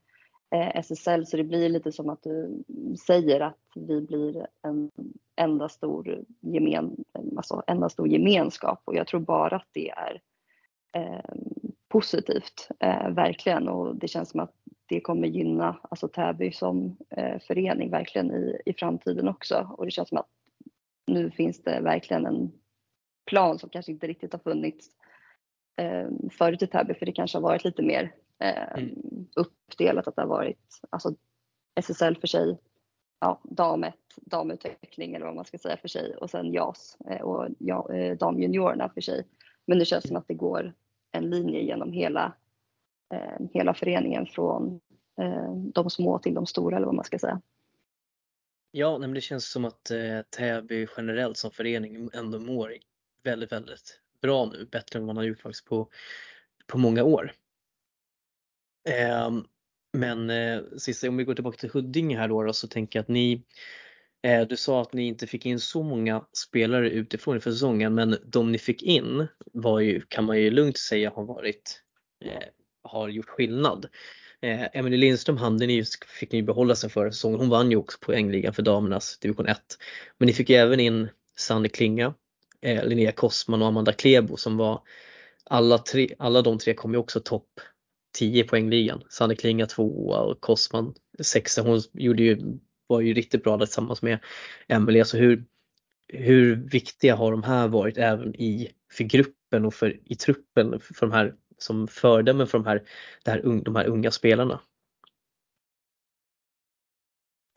S5: eh, SSL så det blir lite som att du säger att vi blir en enda stor, gemen, alltså, enda stor gemenskap. Och jag tror bara att det är positivt, eh, verkligen och det känns som att det kommer gynna alltså Täby som eh, förening verkligen i, i framtiden också. Och det känns som att nu finns det verkligen en plan som kanske inte riktigt har funnits eh, förut i Täby för det kanske har varit lite mer eh, mm. uppdelat att det har varit alltså SSL för sig, ja, dam 1, damutveckling eller vad man ska säga för sig och sen JAS eh, och ja, eh, damjuniorerna för sig. Men det känns som att det går en linje genom hela eh, hela föreningen från eh, de små till de stora eller vad man ska säga.
S1: Ja, men det känns som att eh, Täby generellt som förening ändå mår väldigt, väldigt bra nu. Bättre än vad man har gjort faktiskt på, på många år. Eh, men eh, sista, om vi går tillbaka till Huddinge här då, då så tänker jag att ni Eh, du sa att ni inte fick in så många spelare utifrån för säsongen men de ni fick in var ju, kan man ju lugnt säga har varit eh, har gjort skillnad. Eh, Emelie Lindström hade ni, fick ni behålla sen förra säsongen. Hon vann ju också poängligan för damernas division 1. Men ni fick ju även in Sanne Klinga, eh, Linnea Kossman och Amanda Klebo som var alla, tre, alla de tre kom ju också topp 10 poängligan. Sanne Klinga tvåa och Kossman sexa. Hon gjorde ju, var ju riktigt bra där tillsammans med Emelie. Alltså hur, hur viktiga har de här varit även i, för gruppen och för, i truppen för de här som föredömen för de här, det här, de här unga spelarna?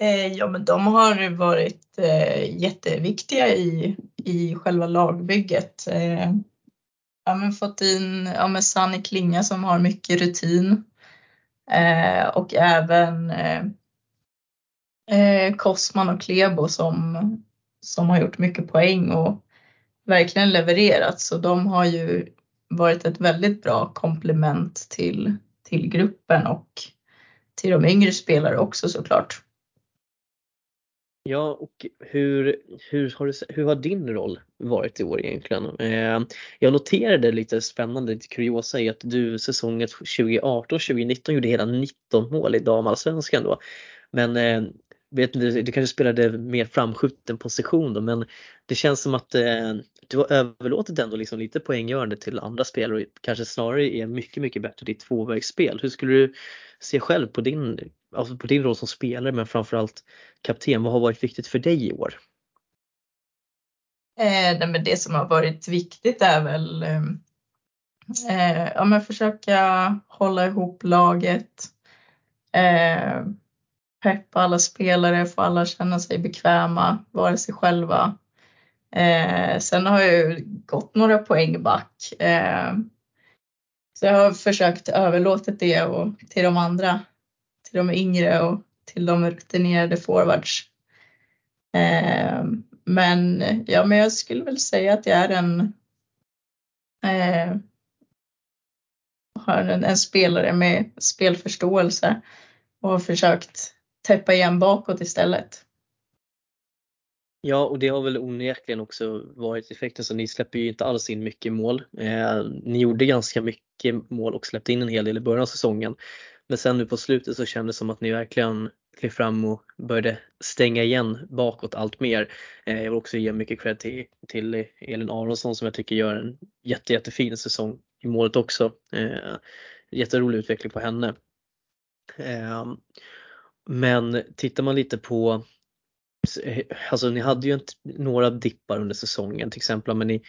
S4: Eh, ja men de har varit eh, jätteviktiga i, i själva lagbygget. Eh, ja, men fått in ja, men Sanni Klinga som har mycket rutin eh, och även eh, Kosman och Klebo som, som har gjort mycket poäng och verkligen levererat. Så de har ju varit ett väldigt bra komplement till, till gruppen och till de yngre spelare också såklart.
S1: Ja, och hur, hur, har, du, hur har din roll varit i år egentligen? Eh, jag noterade lite spännande, lite kuriosa i att du säsongen 2018-2019 gjorde hela 19 mål i damallsvenskan då. Men eh, vet inte, du kanske spelade mer framskjuten position då, men det känns som att eh, du har överlåtit ändå liksom lite poänggörande till andra spelare och kanske snarare är mycket, mycket bättre i ditt tvåvägsspel. Hur skulle du se själv på din, alltså på din roll som spelare men framförallt kapten? Vad har varit viktigt för dig i år?
S4: Eh, men det som har varit viktigt är väl eh, eh ja, men försöka hålla ihop laget. Eh, peppa alla spelare, få alla känna sig bekväma, vara sig själva. Eh, sen har jag ju gått några poäng back. Eh, så jag har försökt överlåta det och, till de andra, till de yngre och till de rutinerade forwards. Eh, men, ja, men jag skulle väl säga att jag är en, eh, har en, en spelare med spelförståelse och har försökt täppa igen bakåt istället.
S1: Ja, och det har väl onekligen också varit effekten så ni släpper ju inte alls in mycket mål. Eh, ni gjorde ganska mycket mål och släppte in en hel del i början av säsongen. Men sen nu på slutet så kändes det som att ni verkligen klev fram och började stänga igen bakåt allt mer. Eh, jag vill också ge mycket cred till, till Elin Aronsson som jag tycker gör en jätte, jättefin säsong i målet också. Eh, jätterolig utveckling på henne. Eh, men tittar man lite på eh, Alltså ni hade ju inte, några dippar under säsongen till exempel men ni,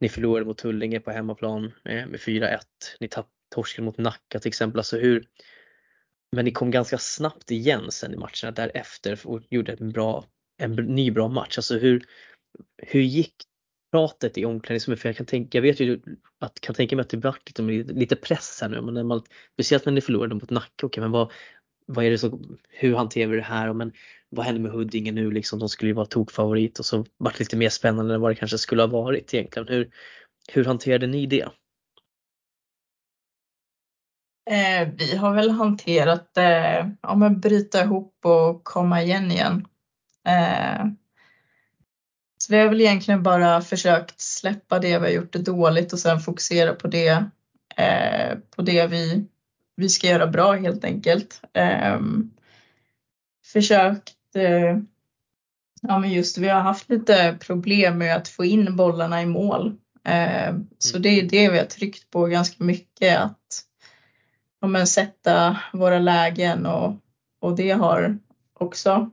S1: ni förlorade mot Tullinge på hemmaplan eh, med 4-1. Ni tappade torsken mot Nacka till exempel. Alltså hur, men ni kom ganska snabbt igen sen i matcherna därefter och gjorde en, bra, en ny bra match. Alltså hur, hur gick pratet i omklädningsrummet? För jag kan tänka, jag vet ju att kan tänka mig att det vart lite, lite press här nu, men när man, speciellt när ni förlorade mot Nacka. Okay, men vad, vad är det som, hur hanterar vi det här? Men vad händer med Huddinge nu liksom? De skulle ju vara tokfavorit och så vart det lite mer spännande än vad det kanske skulle ha varit egentligen. Hur, hur hanterade ni det?
S4: Eh, vi har väl hanterat eh, ja, men bryta ihop och komma igen igen. Eh, så vi har väl egentligen bara försökt släppa det vi har gjort det dåligt och sen fokusera på det, eh, på det vi, vi ska göra bra helt enkelt. Eh, försökt, eh, ja men just vi har haft lite problem med att få in bollarna i mål. Eh, så mm. det är det vi har tryckt på ganska mycket att ja, men sätta våra lägen och, och det har också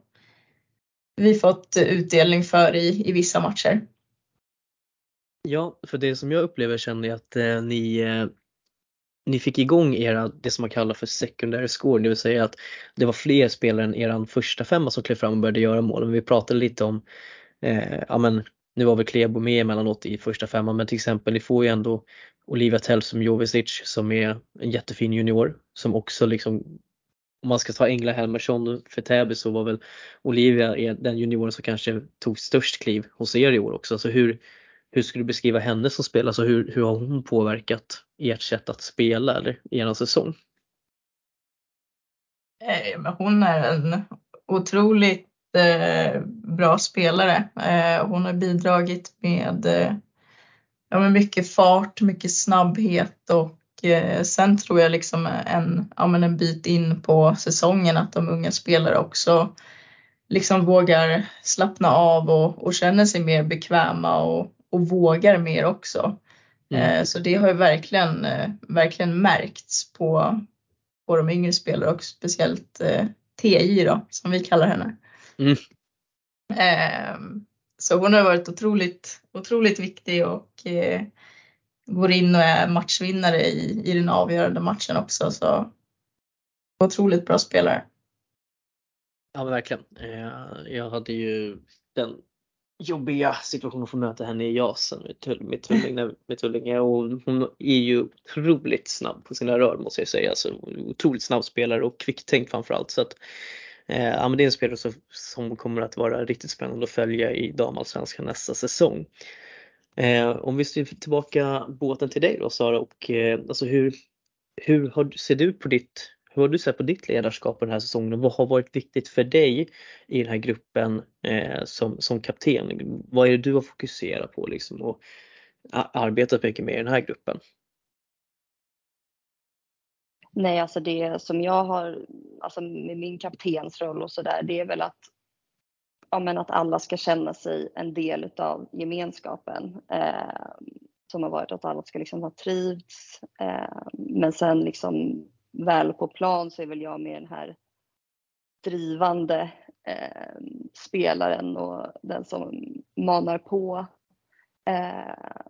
S4: vi fått utdelning för i, i vissa matcher.
S1: Ja, för det som jag upplever känner jag att eh, ni, eh, ni fick igång era, det som man kallar för secondary score, det vill säga att det var fler spelare än eran första femma som klev fram och började göra mål. Men vi pratade lite om, eh, ja men nu var väl Klebo med emellanåt i första femman men till exempel ni får ju ändå Olivia Tellström Jovicic som är en jättefin junior som också liksom om man ska ta Engla Helmersson för Täby så var väl Olivia den junioren som kanske tog störst kliv hos er i år också. Så hur, hur skulle du beskriva henne som spelare? Alltså hur, hur har hon påverkat ert sätt att spela eller er säsong?
S4: Eh, hon är en otroligt eh, bra spelare. Eh, hon har bidragit med eh, ja, men mycket fart, mycket snabbhet och eh, sen tror jag liksom en, ja, men en bit in på säsongen att de unga spelare också liksom vågar slappna av och, och känner sig mer bekväma och, och vågar mer också.
S1: Mm.
S4: Eh, Så det har ju verkligen, eh, verkligen märkts på, på de yngre spelare och speciellt eh, TJ då, som vi kallar henne.
S1: Mm.
S4: Eh, Så hon har varit otroligt, otroligt viktig och går in och är matchvinnare i, i den avgörande matchen också. Så otroligt bra spelare.
S1: Ja verkligen. Jag hade ju den jobbiga situation att få möta henne i Jasen med, Tull, med, Tullinge, med Tullinge och hon är ju otroligt snabb på sina rör måste jag säga. Alltså, otroligt snabb spelare och kvicktänkt framförallt. Så att, eh, ja, men det är en spelare som, som kommer att vara riktigt spännande att följa i damallsvenskan nästa säsong. Eh, om vi styr tillbaka båten till dig då Sara och eh, alltså hur, hur har, ser du på ditt hur har du sett på ditt ledarskap den här säsongen och vad har varit viktigt för dig i den här gruppen eh, som, som kapten? Vad är det du har fokuserat på liksom och arbetat mycket med i den här gruppen?
S5: Nej, alltså det som jag har, alltså med min kaptensroll och sådär, det är väl att, ja, men att alla ska känna sig en del av gemenskapen. Eh, som har varit att alla ska liksom ha trivts. Eh, men sen liksom väl på plan så är väl jag mer den här drivande eh, spelaren och den som manar på. Eh,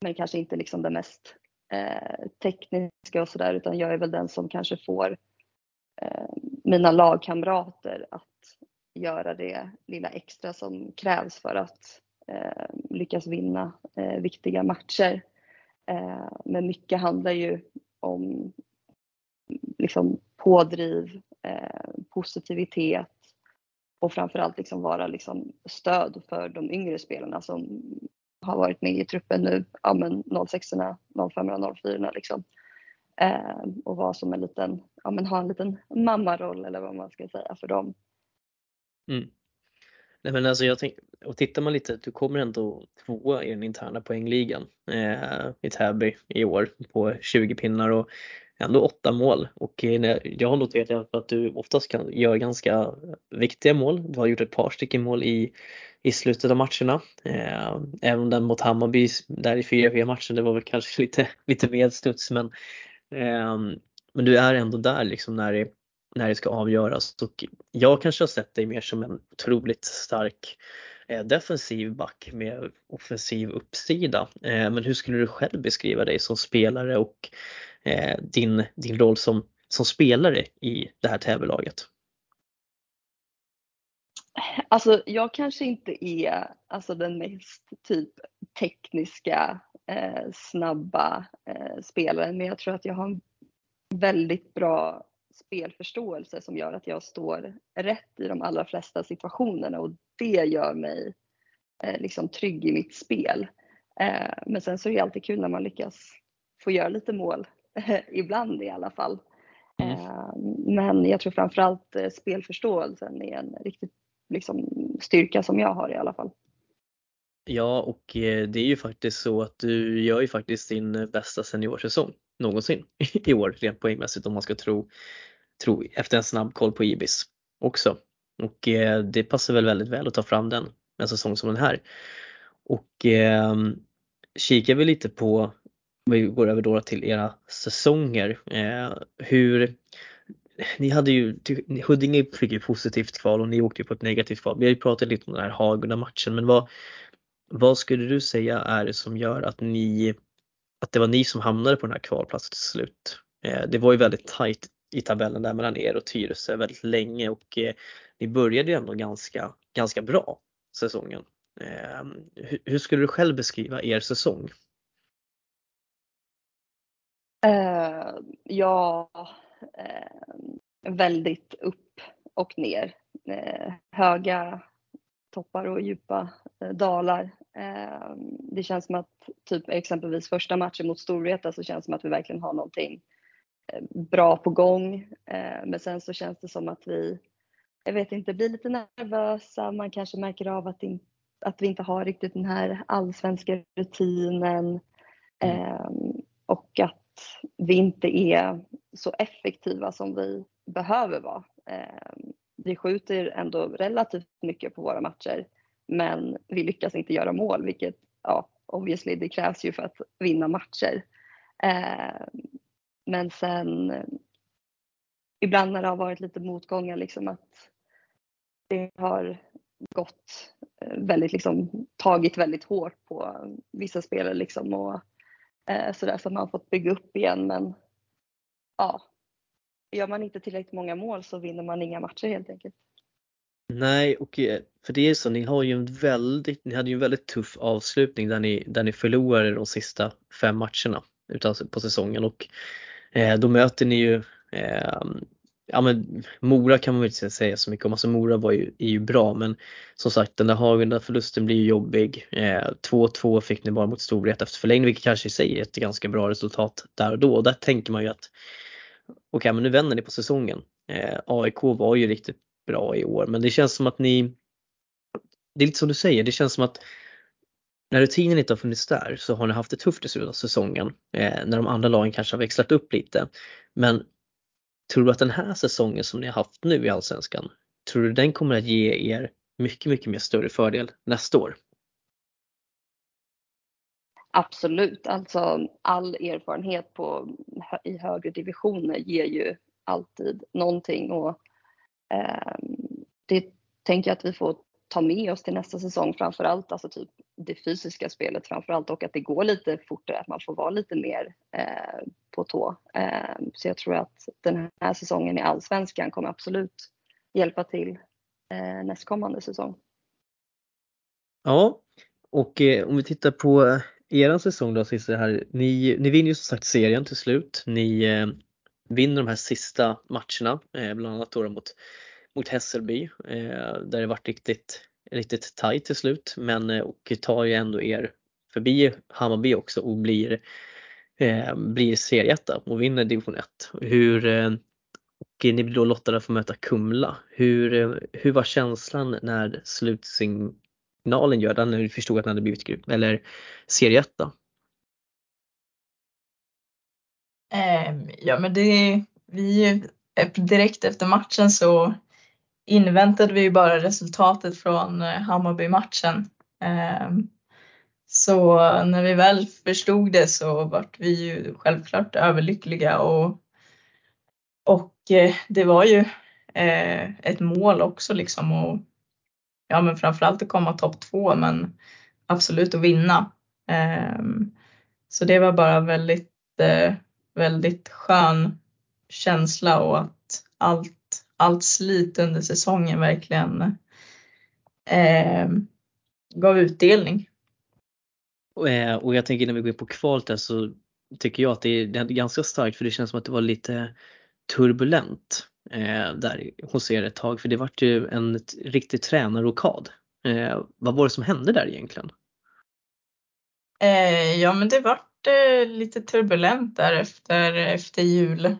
S5: men kanske inte liksom det mest eh, tekniska och sådär utan jag är väl den som kanske får eh, mina lagkamrater att göra det lilla extra som krävs för att eh, lyckas vinna eh, viktiga matcher. Eh, men mycket handlar ju om liksom pådriv, eh, positivitet och framförallt liksom vara liksom stöd för de yngre spelarna som har varit med i truppen nu, ja men 06 05 04 liksom. Eh, och vara som en liten, ja men ha en liten mammaroll eller vad man ska säga för dem.
S1: Mm. Nej men alltså jag tänk, och tittar man lite, du kommer ändå tvåa i den interna poängligan eh, i Täby i år på 20 pinnar och ändå åtta mål och eh, jag har noterat att du oftast kan göra ganska viktiga mål. Du har gjort ett par stycken mål i, i slutet av matcherna. Eh, även den mot Hammarby där i 4-4 matchen, det var väl kanske *laughs* lite, lite medstuds men, ehm, men du är ändå där liksom när det, när det ska avgöras och jag kanske har sett dig mer som en otroligt stark eh, defensiv back med offensiv uppsida. Men hur skulle du själv beskriva dig som spelare och Eh, din, din roll som, som spelare i det här tävelaget?
S5: Alltså jag kanske inte är alltså, den mest typ tekniska, eh, snabba eh, spelaren men jag tror att jag har en väldigt bra spelförståelse som gör att jag står rätt i de allra flesta situationerna och det gör mig eh, liksom trygg i mitt spel. Eh, men sen så är det alltid kul när man lyckas få göra lite mål, *laughs* ibland i alla fall.
S1: Mm.
S5: Eh, men jag tror framförallt eh, spelförståelsen är en riktigt liksom, styrka som jag har i alla fall.
S1: Ja och eh, det är ju faktiskt så att du gör ju faktiskt din bästa seniorsäsong någonsin *laughs* i år rent poängmässigt om man ska tro, tro efter en snabb koll på Ibis också. Och eh, det passar väl väldigt väl att ta fram den en säsong som den här. Och eh, kikar vi lite på, vi går över då till era säsonger, eh, hur ni hade ju, Huddinge fick ju positivt kval och ni åkte ju på ett negativt kval. Vi har ju pratat lite om den här Hagunda-matchen men vad, vad skulle du säga är det som gör att ni, att det var ni som hamnade på den här kvalplatsen till slut? Eh, det var ju väldigt tajt i tabellen där mellan er och Tyresö väldigt länge och eh, ni började ju ändå ganska, ganska bra säsongen. Eh, hur, hur skulle du själv beskriva er säsong?
S5: Eh, ja, eh, väldigt upp och ner. Eh, höga toppar och djupa eh, dalar. Eh, det känns som att typ exempelvis första matchen mot Storvreta så känns det som att vi verkligen har någonting eh, bra på gång. Men sen så känns det som att vi, jag vet inte, blir lite nervösa. Man kanske märker av att, in, att vi inte har riktigt den här allsvenska rutinen. Eh, och att vi inte är så effektiva som vi behöver vara. Eh, vi skjuter ändå relativt mycket på våra matcher men vi lyckas inte göra mål vilket ja, obviously det krävs ju för att vinna matcher. Eh, men sen ibland när det har varit lite motgångar liksom att det har gått eh, väldigt liksom tagit väldigt hårt på vissa spelare liksom och eh, sådär så man har fått bygga upp igen men ja, gör man inte tillräckligt många mål så vinner man inga matcher helt enkelt.
S1: Nej, och eh, för det är så, ni har ju en väldigt, ni hade ju en väldigt tuff avslutning där ni, där ni förlorade de sista fem matcherna utan, på säsongen och eh, då möter ni ju eh, ja men Mora kan man väl inte säga så mycket om, alltså Mora var ju, är ju bra men som sagt den där Hagunda förlusten blir ju jobbig. 2-2 eh, fick ni bara mot Storvreta efter förlängning vilket kanske i sig är ett ganska bra resultat där och då och där tänker man ju att okej okay, men nu vänder ni på säsongen. Eh, AIK var ju riktigt bra i år men det känns som att ni det är lite som du säger, det känns som att när rutinen inte har funnits där så har ni haft det tufft i slutet av säsongen eh, när de andra lagen kanske har växlat upp lite. Men tror du att den här säsongen som ni har haft nu i Allsvenskan, tror du den kommer att ge er mycket, mycket mer större fördel nästa år?
S5: Absolut, alltså all erfarenhet på, i högre divisioner ger ju alltid någonting och eh, det tänker jag att vi får ta med oss till nästa säsong framförallt, alltså typ det fysiska spelet framförallt och att det går lite fortare, att man får vara lite mer eh, på tå. Eh, så jag tror att den här säsongen i Allsvenskan kommer absolut hjälpa till eh, nästkommande säsong.
S1: Ja, och eh, om vi tittar på eh, er säsong då Cissi här. Ni, ni vinner ju som sagt serien till slut. Ni eh, vinner de här sista matcherna, eh, bland annat då mot mot Hässelby eh, där det varit riktigt, riktigt tajt till slut men eh, och tar ju ändå er förbi Hammarby också och blir, eh, blir serieetta och vinner division 1. Hur, eh, och ni blir då lottade att få möta Kumla. Hur, eh, hur var känslan när slutsignalen gör när ni förstod att ni hade blivit grupp, eller serieetta?
S4: Ehm, ja men det, vi direkt efter matchen så inväntade vi ju bara resultatet från eh, Hammarby-matchen. Ehm, så när vi väl förstod det så vart vi ju självklart överlyckliga och, och eh, det var ju eh, ett mål också liksom och ja men framförallt att komma topp två men absolut att vinna. Ehm, så det var bara väldigt, väldigt skön känsla och att allt allt slit under säsongen verkligen eh, gav utdelning.
S1: Eh, och jag tänker när vi går in på kvalet där så tycker jag att det är, det är ganska starkt för det känns som att det var lite turbulent eh, där hos er ett tag för det vart ju en riktig tränarrokad. Eh, vad var det som hände där egentligen?
S4: Eh, ja men det vart eh, lite turbulent där efter, efter jul,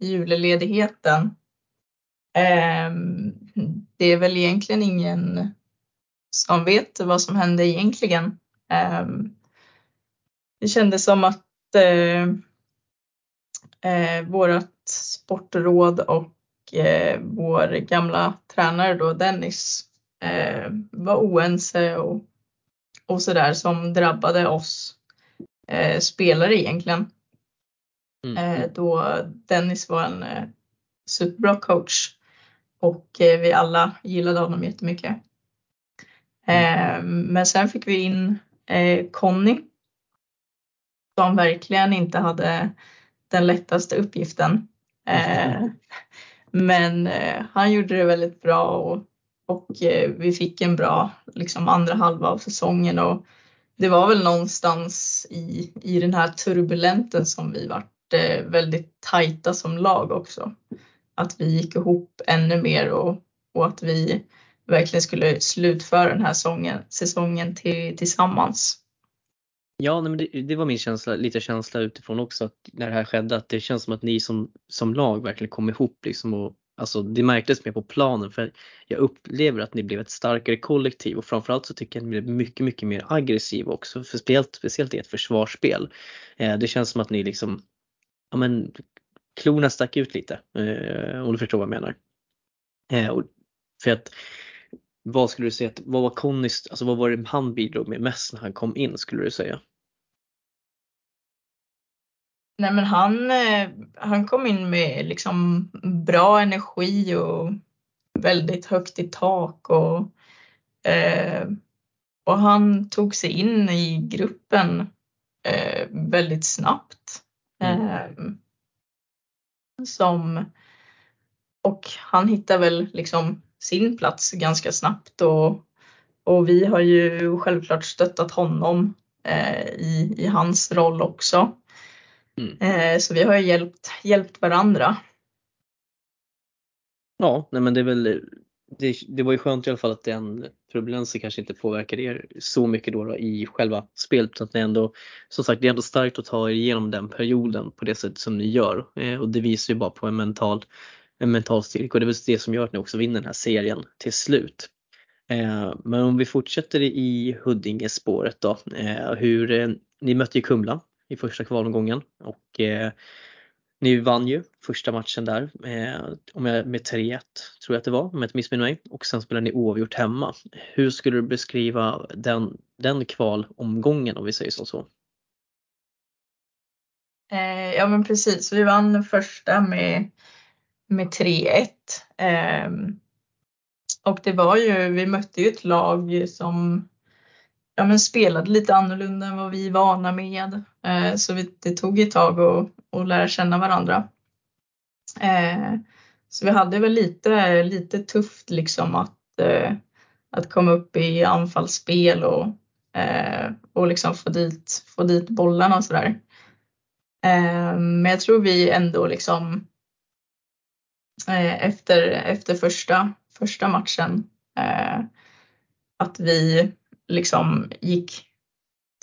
S4: julledigheten. Ehm, det är väl egentligen ingen som vet vad som hände egentligen. Ehm, det kändes som att eh, eh, vårt sportråd och eh, vår gamla tränare då Dennis var oense och, och sådär som drabbade oss spelare egentligen. Mm. Då Dennis var en superbra coach och eh, vi alla gillade honom jättemycket. Mm. Men sen fick vi in eh, Conny som verkligen inte hade den lättaste uppgiften. Mm. Men han gjorde det väldigt bra och, och vi fick en bra liksom, andra halva av säsongen och det var väl någonstans i, i den här turbulenten som vi vart väldigt tajta som lag också att vi gick ihop ännu mer och, och att vi verkligen skulle slutföra den här sången, säsongen till, tillsammans.
S1: Ja, men det, det, var min känsla, lite känsla utifrån också att när det här skedde att det känns som att ni som, som lag verkligen kom ihop liksom och alltså det märktes mer på planen för jag upplever att ni blev ett starkare kollektiv och framförallt så tycker jag att ni blev mycket, mycket mer aggressiva också, för speciellt, speciellt i ett försvarsspel. Eh, det känns som att ni liksom ja, men, klorna stack ut lite, eh, om du förstår vad jag menar. Eh, för att vad skulle du säga, att, vad var Connys, alltså vad var det han bidrog med mest när han kom in skulle du säga?
S4: Nej men han, eh, han kom in med liksom bra energi och väldigt högt i tak och, eh, och han tog sig in i gruppen eh, väldigt snabbt.
S1: Mm.
S4: Som, och han hittar väl liksom sin plats ganska snabbt och, och vi har ju självklart stöttat honom eh, i, i hans roll också.
S1: Mm.
S4: Eh, så vi har ju hjälpt, hjälpt varandra.
S1: Ja, nej men det är väl det, det var ju skönt i alla fall att den turbulensen kanske inte påverkade er så mycket då, då i själva spelet. Att ni ändå, som sagt, det är ändå starkt att ta er igenom den perioden på det sätt som ni gör. Eh, och det visar ju bara på en mental, en mental styrka och det är väl det som gör att ni också vinner den här serien till slut. Eh, men om vi fortsätter i Huddinge-spåret då. Eh, hur, eh, ni mötte ju Kumla i första kvalomgången och eh, ni vann ju första matchen där eh, med, med 3-1 tror jag att det var om jag inte missminner mig och sen spelade ni oavgjort hemma. Hur skulle du beskriva den, den kvalomgången om vi säger som så?
S4: Eh, ja men precis, vi vann första med, med 3-1. Eh, och det var ju, vi mötte ju ett lag som ja, men spelade lite annorlunda än vad vi är vana med. Eh, så vi, det tog ett tag att, att lära känna varandra. Eh, så vi hade väl lite, lite tufft liksom att, eh, att komma upp i anfallsspel och, eh, och liksom få dit, få dit bollarna och sådär. Eh, men jag tror vi ändå liksom eh, efter, efter första, första matchen eh, att vi liksom gick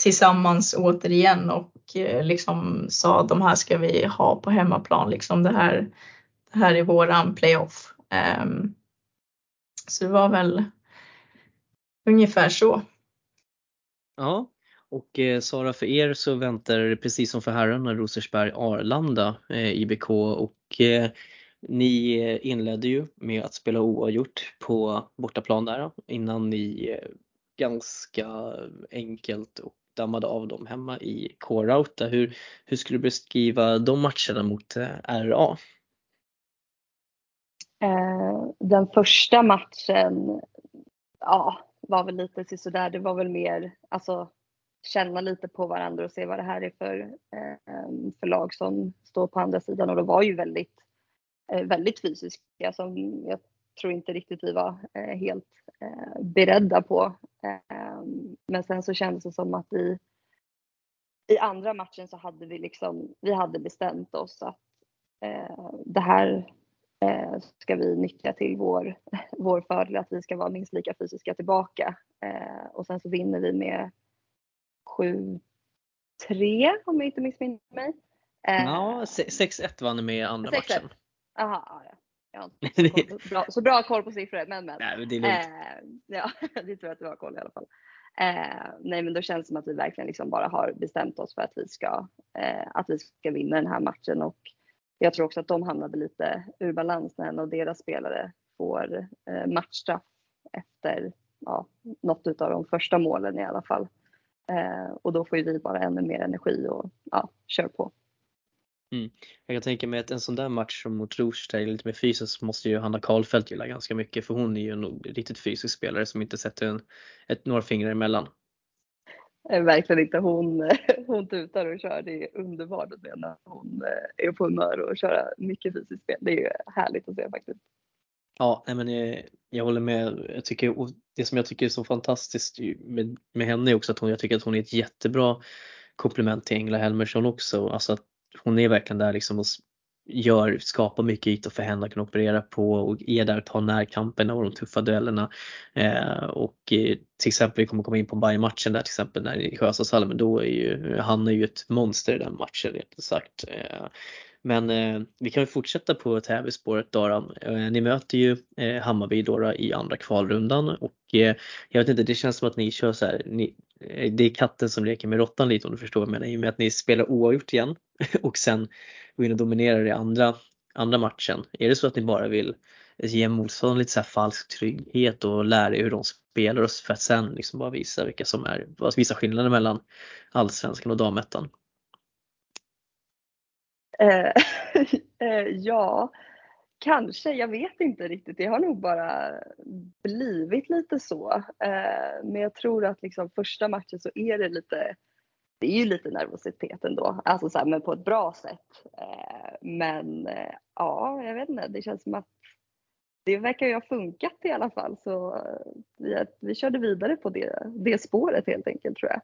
S4: tillsammans återigen och eh, liksom sa de här ska vi ha på hemmaplan. Liksom det, här, det här är våran playoff. Um, så det var väl ungefär så.
S1: Ja, och eh, Sara för er så väntar det precis som för herrarna Rosersberg Arlanda eh, IBK och eh, ni eh, inledde ju med att spela oavgjort på bortaplan där innan ni eh, ganska enkelt och dammade av dem hemma i K-Rauta. Hur, hur skulle du beskriva de matcherna mot eh, RA?
S5: Eh, den första matchen ja, var väl lite sådär. Det var väl mer alltså, känna lite på varandra och se vad det här är för, eh, för lag som står på andra sidan och de var ju väldigt, väldigt fysiska som jag tror inte riktigt vi var helt beredda på. Ehm, men sen så kändes det som att i, i andra matchen så hade vi liksom, vi hade bestämt oss att eh, det här eh, ska vi nyttja till vår, *laughs* vår fördel, att vi ska vara minst lika fysiska tillbaka. Eh, och sen så vinner vi med 7-3 om jag inte missminner mig.
S1: Ja, 6-1 vann ni med andra matchen.
S5: Aha, ja. Jag har inte så, bra, så bra koll på siffror men men.
S1: Nej, men det är
S5: eh, ja, *laughs* det tror jag att du har koll i alla fall. Eh, nej men då känns det som att vi verkligen liksom bara har bestämt oss för att vi ska, eh, att vi ska vinna den här matchen och jag tror också att de hamnade lite ur balans när en av deras spelare får eh, matchstraff efter ja, något av de första målen i alla fall. Eh, och då får ju vi bara ännu mer energi och ja, kör på.
S1: Mm. Jag kan tänka mig att en sån där match som mot Rosberg, lite mer fysiskt, måste ju Hanna Karlfeldt gilla ganska mycket för hon är ju en riktigt fysisk spelare som inte sätter en, ett, några fingrar emellan.
S5: Verkligen inte. Hon, *laughs* hon tutar och kör. Det är underbart att se när hon eh, är på humör och köra mycket fysiskt spel. Det är ju härligt att se faktiskt.
S1: Ja, men jag, jag håller med. Jag tycker, det som jag tycker är så fantastiskt med, med henne är också att hon, jag tycker att hon är ett jättebra komplement till Engla Helmersson också. Alltså att hon är verkligen där liksom och gör, skapar mycket ytor för henne att kunna operera på och är där och tar närkamperna och de tuffa duellerna. Eh, och eh, till exempel, vi kommer komma in på Bayern-matchen där till exempel när i Sjöstadshallen, men då är ju, han är ju ett monster i den matchen rent sagt. Eh, men eh, vi kan ju fortsätta på tävlingsspåret då. då. Eh, ni möter ju eh, Hammarby då, då, i andra kvalrundan och eh, jag vet inte, det känns som att ni kör så här, ni, eh, det är katten som leker med råttan lite om du förstår vad jag menar, i och med att ni spelar oavgjort igen *laughs* och sen gå in och dominera i andra, andra matchen. Är det så att ni bara vill ge motståndaren lite så här falsk trygghet och lära er hur de spelar och för att sen liksom bara visa vilka som är, visa skillnaden mellan allsvenskan och damettan?
S5: Eh, *laughs* eh, ja, kanske. Jag vet inte riktigt. Det har nog bara blivit lite så. Eh, men jag tror att liksom första matchen så är det lite det är ju lite nervositet ändå, alltså så här, men på ett bra sätt. Eh, men eh, ja, jag vet inte, det känns som att det verkar ju ha funkat i alla fall så eh, vi, vi körde vidare på det, det spåret helt enkelt tror jag.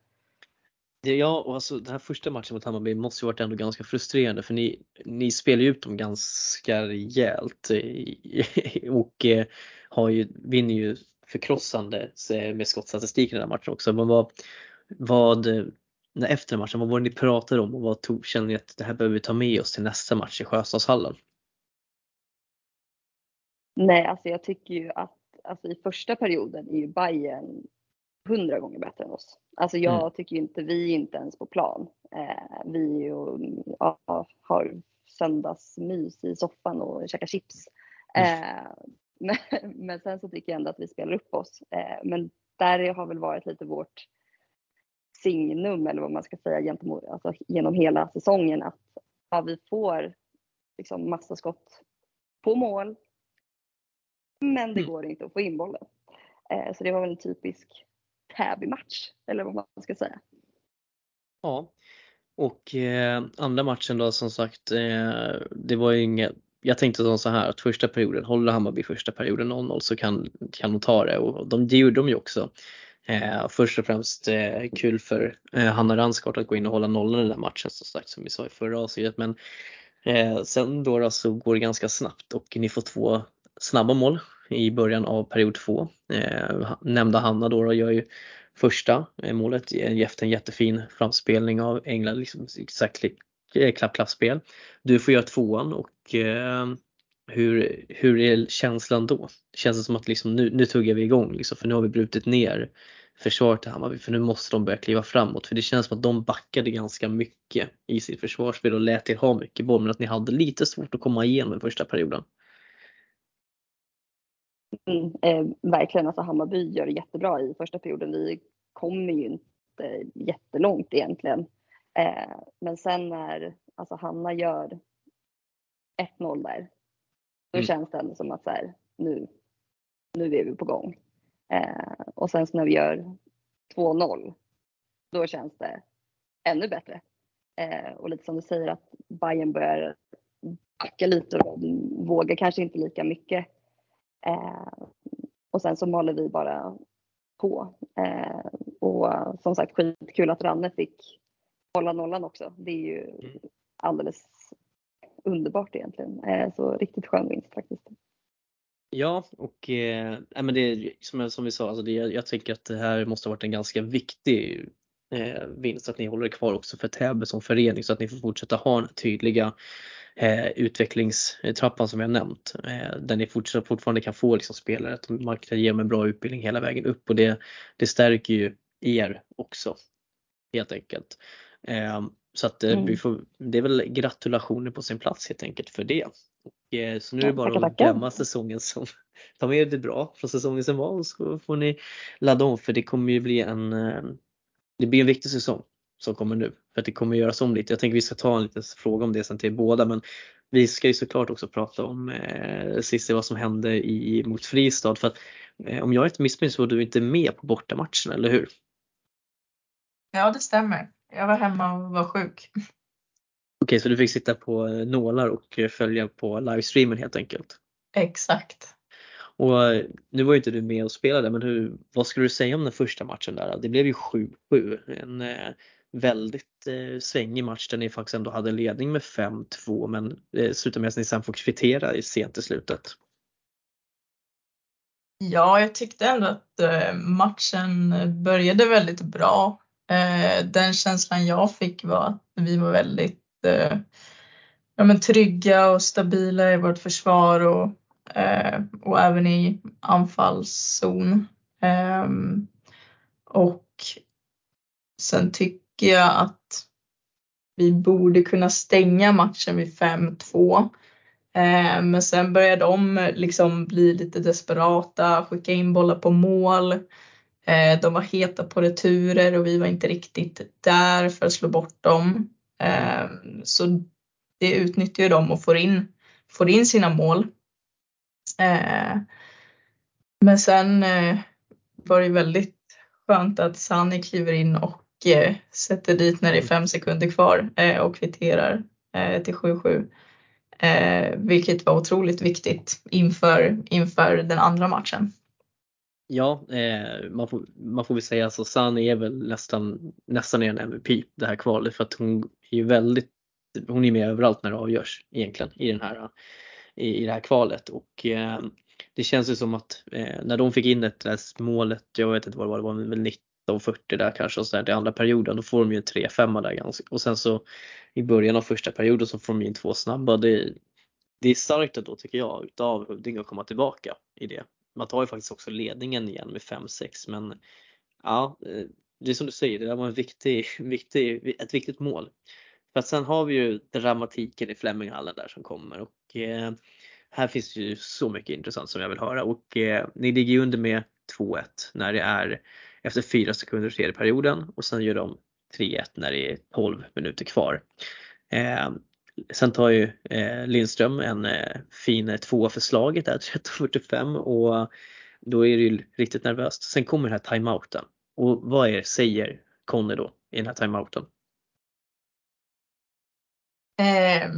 S1: Ja, och alltså den här första matchen mot Hammarby måste ju varit ändå ganska frustrerande för ni, ni spelar ju ut dem ganska rejält eh, *laughs* och eh, har ju, vinner ju förkrossande med skottstatistiken i den här matchen också. Men vad, vad efter matchen, vad var det ni pratade om och vad tog, känner ni att det här behöver vi ta med oss till nästa match i Sjöstadshallen?
S5: Nej, alltså jag tycker ju att alltså i första perioden är ju Bayern hundra gånger bättre än oss. Alltså jag mm. tycker inte, vi är inte ens på plan. Eh, vi ju, ja, har söndagsmys i soffan och käkar chips. Mm. Eh, *laughs* men, men, sen så tycker jag ändå att vi spelar upp oss. Eh, men där har väl varit lite vårt signum eller vad man ska säga gentemot, alltså genom hela säsongen att ja, vi får liksom massa skott på mål. Men det mm. går inte att få in bollen. Eh, så det var väl en typisk Täby-match eller vad man ska säga.
S1: Ja, och eh, andra matchen då som sagt, eh, det var ju inget jag tänkte så här att första perioden, håller Hammarby första perioden 0-0 så kan, kan de ta det och de, det gjorde de ju också. Eh, först och främst eh, kul för eh, Hanna Ransgård att gå in och hålla nollan i den där matchen som sagt som vi sa i förra avsnittet. Men eh, sen då, då så går det ganska snabbt och ni får två snabba mål i början av period två. Eh, nämnda Hanna då, då gör ju första eh, målet efter en jättefin framspelning av England, liksom exakt eh, klapp-klapp-spel. Du får göra tvåan och eh, hur, hur är känslan då? Känns det som att liksom nu, nu tuggar vi igång liksom, för nu har vi brutit ner försvaret i Hammarby för nu måste de börja kliva framåt för det känns som att de backade ganska mycket i sitt försvarsspel och lät er ha mycket boll men att ni hade lite svårt att komma igenom den första perioden.
S5: Mm, eh, verkligen, alltså Hammarby gör det jättebra i första perioden. Vi kommer ju inte jättelångt egentligen. Eh, men sen när alltså Hanna gör 1-0 där då mm. känns det ändå som att så här, nu, nu är vi på gång. Eh, och sen så när vi gör 2-0, då känns det ännu bättre. Eh, och lite som du säger att Bayern börjar backa lite och vågar kanske inte lika mycket. Eh, och sen så maler vi bara på. Eh, och som sagt skitkul att Ranne fick hålla nollan också. Det är ju mm. alldeles underbart egentligen. Eh, så riktigt skön vinst faktiskt.
S1: Ja, och eh, men det som, som vi sa, alltså det, jag tänker att det här måste ha varit en ganska viktig eh, vinst att ni håller kvar också för Täby som förening så att ni får fortsätta ha den tydliga eh, utvecklingstrappan som jag nämnt. Eh, där ni fortsatt, fortfarande kan få liksom, spelare att man kan ge dem en bra utbildning hela vägen upp och det, det stärker ju er också helt enkelt. Eh, så att eh, mm. vi får, det är väl gratulationer på sin plats helt enkelt för det. Och, eh, så nu är det bara att döma säsongen som, ta med det bra från säsongen som var och så får ni ladda om för det kommer ju bli en, eh, det blir en viktig säsong som kommer nu. För att det kommer göras om lite. Jag tänker vi ska ta en liten fråga om det sen till båda men vi ska ju såklart också prata om eh, Cissi vad som hände i, mot Fristad för att eh, om jag inte missminner så var du inte med på bortamatchen, eller hur?
S4: Ja det stämmer. Jag var hemma och var sjuk.
S1: Okej, så du fick sitta på nålar och följa på livestreamen helt enkelt?
S4: Exakt.
S1: Och nu var ju inte du med och spelade, men hur, vad skulle du säga om den första matchen där? Det blev ju 7-7. En eh, väldigt eh, svängig match där ni faktiskt ändå hade ledning med 5-2 men eh, slutade med att ni sen får kvittera sent i slutet.
S4: Ja, jag tyckte ändå att eh, matchen började väldigt bra. Eh, den känslan jag fick var att vi var väldigt eh, ja, men trygga och stabila i vårt försvar och, eh, och även i anfallszon. Ehm, och sen tycker jag att vi borde kunna stänga matchen vid 5-2. Eh, men sen börjar de eh, liksom bli lite desperata, skicka in bollar på mål. Eh, de var heta på returer och vi var inte riktigt där för att slå bort dem. Eh, så det utnyttjar ju de och får in, får in sina mål. Eh, men sen eh, var det väldigt skönt att Sani kliver in och eh, sätter dit när det är fem sekunder kvar och kvitterar till 7-7. Eh, vilket var otroligt viktigt inför, inför den andra matchen.
S1: Ja, eh, man, får, man får väl säga så Sani är väl nästan, nästan en MVP det här kvalet för att hon är ju väldigt, hon är med överallt när det avgörs egentligen i den här i, i det här kvalet och eh, det känns ju som att eh, när de fick in ett där målet, jag vet inte vad det var, det var väl 1940 där kanske och så där, i andra perioden, då får de ju en 3-5 där ganska, och sen så i början av första perioden så får de in två snabba. Det, det är starkt då tycker jag utav Huddinge att komma tillbaka i det. Man tar ju faktiskt också ledningen igen med 5-6 men ja, eh, det är som du säger, det där var en viktig, *laughs* viktig, ett viktigt mål. För att sen har vi ju dramatiken i Fleminghallen där som kommer och eh, här finns det ju så mycket intressant som jag vill höra och eh, ni ligger ju under med 2-1 när det är efter 4 sekunder i tredje perioden och sen gör de 3-1 när det är 12 minuter kvar. Eh, sen tar ju eh, Lindström en eh, fin eh, tvåa för slaget där *laughs* 13.45 och då är det ju riktigt nervöst. Sen kommer den här timeouten och vad är det säger Conny då i den här timeouten?
S4: Eh,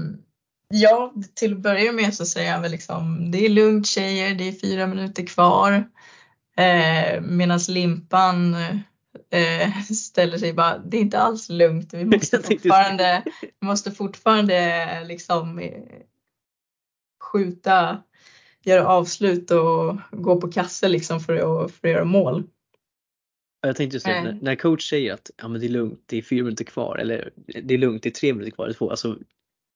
S4: ja, till att börja med så säger han väl liksom det är lugnt tjejer, det är fyra minuter kvar. Eh, Medan Limpan eh, ställer sig bara, det är inte alls lugnt. Vi måste *laughs* fortfarande, måste fortfarande liksom eh, skjuta, göra avslut och gå på kasse liksom för att, för att göra mål.
S1: Jag tänkte just det, när, när coach säger att ja, men det är lugnt, det är fyra minuter kvar eller det är lugnt, det är tre minuter kvar, det är två. Alltså,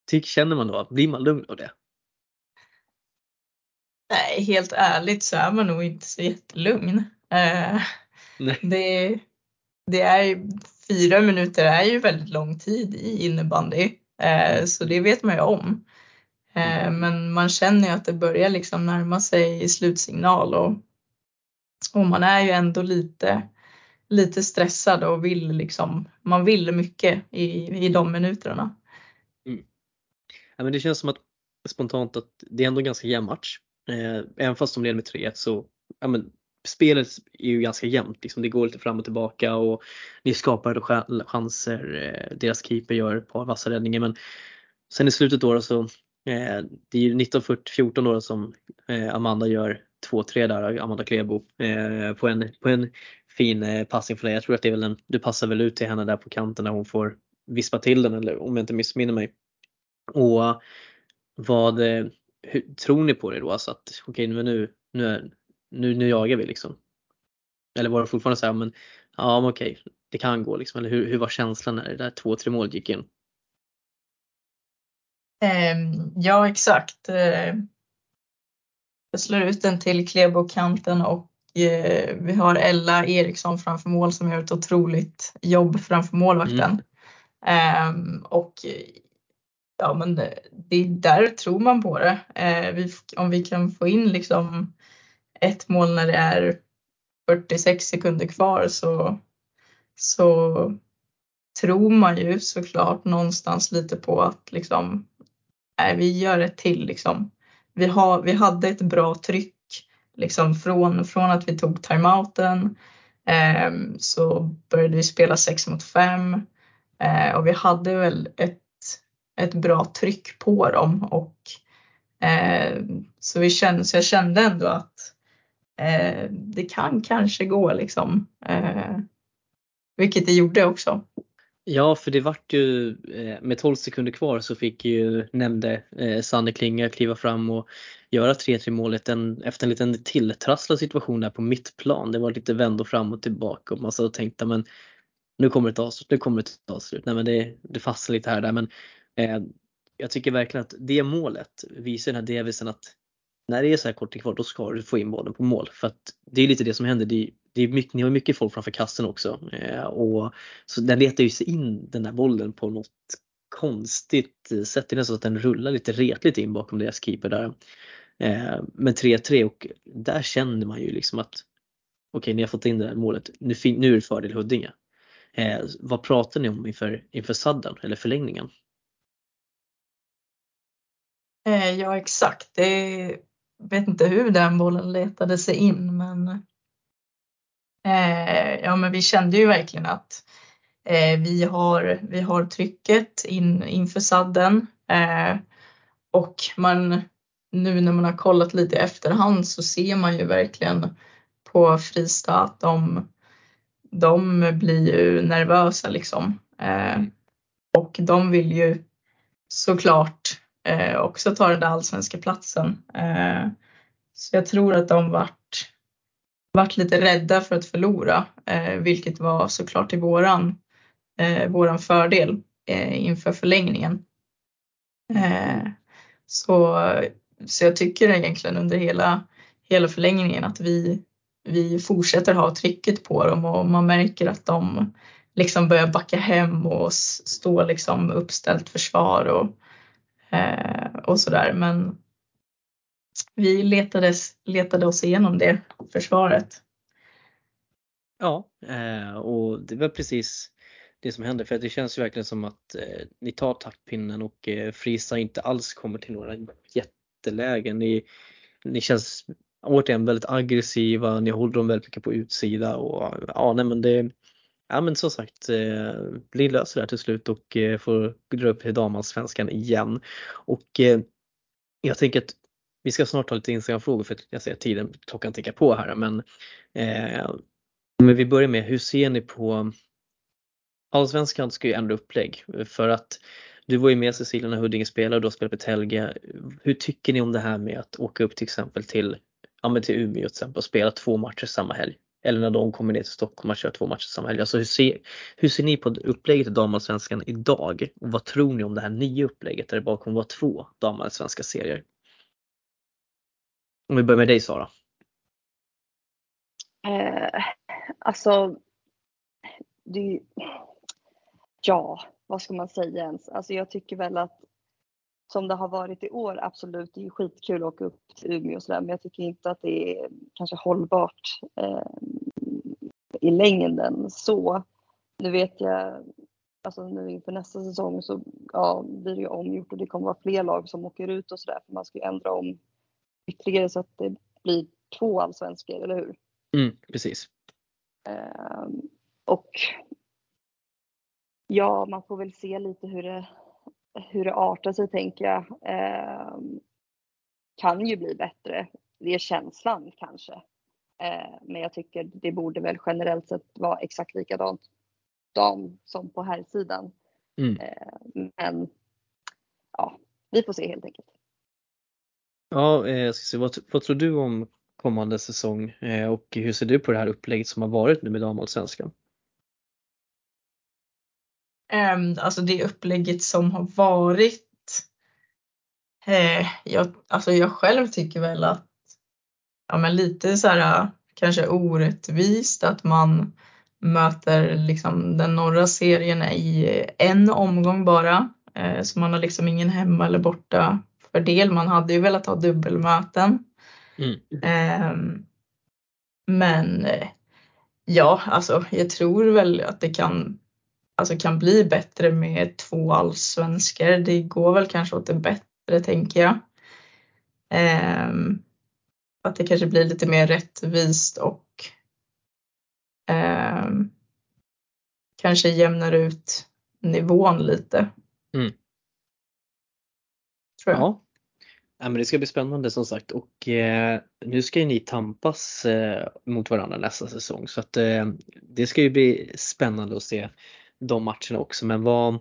S1: tyck, känner man då, blir man lugn av det?
S4: Nej, helt ärligt så är man nog inte så jättelugn. Eh, det, det är fyra minuter är ju väldigt lång tid i innebandy, eh, så det vet man ju om. Eh, mm. men man känner ju att det börjar liksom närma sig slutsignal och, och man är ju ändå lite, lite stressad och vill liksom, man vill mycket i, i de minuterna.
S1: Mm. Ja, men det känns som att spontant att det är ändå ganska jämn match. Eh, även fast de leder med 3-1 så ja, men, spelet är ju ganska jämnt. Liksom. Det går lite fram och tillbaka och ni skapar chanser. Eh, deras keeper gör ett par vassa räddningar men sen i slutet då så eh, det är ju 1914 då som eh, Amanda gör 2-3 där, Amanda Klebo eh, på, en, på en fin eh, passning för dig. Jag tror att det är väl en, du passar väl ut till henne där på kanten när hon får vispa till den eller om jag inte missminner mig. Och vad, eh, hur, tror ni på det då? Alltså att okej okay, nu, nu, är, nu, nu jagar vi liksom. Eller var det fortfarande så här, men ja men okej, det kan gå liksom. Eller hur, hur var känslan när det där 2-3 målet gick in?
S4: Um, ja exakt. Uh, jag slår ut den till Klebo-kanten och uh, vi har Ella Eriksson framför mål som gör ett otroligt jobb framför målvakten. Mm. Um, och ja men det, det, där tror man på det. Vi, om vi kan få in liksom ett mål när det är 46 sekunder kvar så, så tror man ju såklart någonstans lite på att liksom, nej, vi gör ett till liksom. Vi, har, vi hade ett bra tryck liksom från, från att vi tog timeouten eh, så började vi spela 6 mot 5 eh, och vi hade väl ett, ett bra tryck på dem och eh, så, vi kände, så jag kände ändå att eh, det kan kanske gå liksom. Eh, vilket det gjorde också.
S1: Ja, för det vart ju eh, med 12 sekunder kvar så fick ju nämnde eh, Sanne Klinga kliva fram och göra 3-3 målet en, efter en liten tilltrasslad situation där på mittplan. Det var lite vändor fram och tillbaka och man så tänkte men nu kommer det ta slut, nu kommer det ta slut. Nej men det, det fastnar lite här där men eh, jag tycker verkligen att det målet visar den här devisen att när det är så här kort tid kvar då ska du få in bollen på mål. För att det är lite det som händer. Det är, det är mycket, ni har mycket folk framför kassen också. Eh, och, så den letar ju sig in den där bollen på något konstigt sätt. Det är nästan så att den rullar lite retligt in bakom deras keeper där. Eh, men 3-3 och där känner man ju liksom att okej, okay, ni har fått in det där målet. Nu, nu är det fördel Huddinge. Eh, vad pratar ni om inför, inför sadden eller förlängningen?
S4: Eh, ja exakt. Det vet inte hur den bollen letade sig in men eh, ja men vi kände ju verkligen att eh, vi, har, vi har trycket in, inför sadden eh, och man nu när man har kollat lite i efterhand så ser man ju verkligen på Fristad att de, de blir ju nervösa liksom. Eh, och de vill ju såklart eh, också ta den där allsvenska platsen. Eh, så jag tror att de vart, vart lite rädda för att förlora, eh, vilket var såklart till våran, eh, våran fördel eh, inför förlängningen. Eh, så, så jag tycker egentligen under hela, hela förlängningen att vi, vi fortsätter ha trycket på dem och man märker att de liksom börjar backa hem och stå liksom uppställt försvar och, Eh, och sådär. Men vi letades, letade oss igenom det försvaret.
S1: Ja, eh, och det var precis det som hände för det känns ju verkligen som att eh, ni tar taktpinnen och eh, Frisa inte alls kommer till några jättelägen. Ni, ni känns återigen väldigt aggressiva, ni håller dem väldigt mycket på utsida och ja, nej men det Ja men som sagt, eh, blir löser det här till slut och eh, får dra upp till damallsvenskan igen. Och eh, jag tänker att vi ska snart ta lite Instagram-frågor för jag ser att tiden, klockan tickar på här men, eh, men vi börjar med hur ser ni på Allsvenskan ska ju ändra upplägg för att du var ju med Cecilia när Huddinge spelade och du har spelat på Telge. Hur tycker ni om det här med att åka upp till exempel till, ja, men till Umeå till exempel och spela två matcher samma helg? Eller när de kommer ner till Stockholm och kör två matcher samma helg. Alltså hur, ser, hur ser ni på upplägget i damallsvenskan idag? Och vad tror ni om det här nya upplägget där det bara kommer vara två damallsvenska serier? Om vi börjar med dig Sara.
S5: Eh, alltså, det, ja, vad ska man säga ens? Alltså jag tycker väl att som det har varit i år, absolut, det är skitkul att åka upp till Umeå och sådär, men jag tycker inte att det är kanske hållbart eh, i längden så. Nu vet jag, alltså nu inför nästa säsong så ja, blir det ju omgjort och det kommer vara fler lag som åker ut och sådär, för man ska ju ändra om ytterligare så att det blir två allsvenskor, eller hur?
S1: Mm, precis.
S5: Eh, och ja, man får väl se lite hur det hur det artar sig tänker jag. Eh, kan ju bli bättre. Det är känslan kanske. Eh, men jag tycker det borde väl generellt sett vara exakt likadant dam som på här sidan. Mm. Eh, men ja, vi får se helt enkelt.
S1: Ja, eh, ska se, vad, vad tror du om kommande säsong eh, och hur ser du på det här upplägget som har varit nu med damallsvenskan?
S4: Ehm, alltså det upplägget som har varit. Eh, jag, alltså jag själv tycker väl att ja, men lite så här kanske orättvist att man möter liksom den norra serien i en omgång bara. Eh, så man har liksom ingen hemma eller borta fördel. Man hade ju velat ha dubbelmöten. Mm. Ehm, men eh, ja, alltså jag tror väl att det kan alltså kan bli bättre med två allsvenskor. Det går väl kanske åt det bättre tänker jag. Um, att det kanske blir lite mer rättvist och um, kanske jämnar ut nivån lite. Mm.
S1: Tror jag. Ja. Ja, men det ska bli spännande som sagt och eh, nu ska ju ni tampas eh, mot varandra nästa säsong så att eh, det ska ju bli spännande att se de matcherna också. Men vad,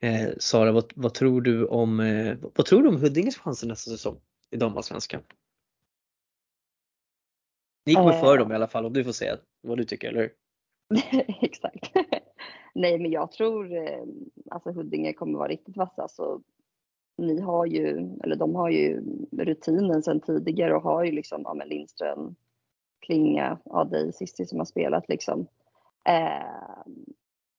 S1: eh, Sara, vad, vad, tror du om, eh, vad tror du om Huddinges chanser nästa säsong i damallsvenskan? Ni uh, för dem i alla fall och du får säga vad du tycker, eller hur? *laughs*
S5: Exakt. Nej, men jag tror eh, alltså Huddinge kommer vara riktigt vassa. Så ni har ju, eller de har ju rutinen sedan tidigare och har ju liksom ja, Lindström, Klinga, ja dig Cissi som har spelat liksom. Eh,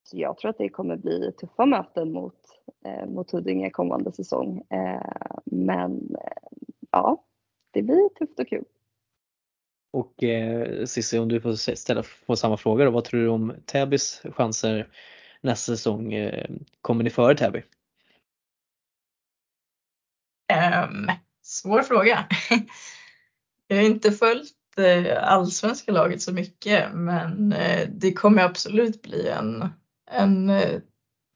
S5: så jag tror att det kommer bli tuffa möten mot, eh, mot Huddinge kommande säsong. Eh, men eh, ja, det blir tufft och kul.
S1: Och eh, Cissi, om du får ställa på samma fråga då, vad tror du om Täbys chanser nästa säsong? Eh, kommer ni före Täby?
S4: Um, svår fråga. *laughs* Jag har inte följt eh, allsvenska laget så mycket men eh, det kommer absolut bli en, en eh,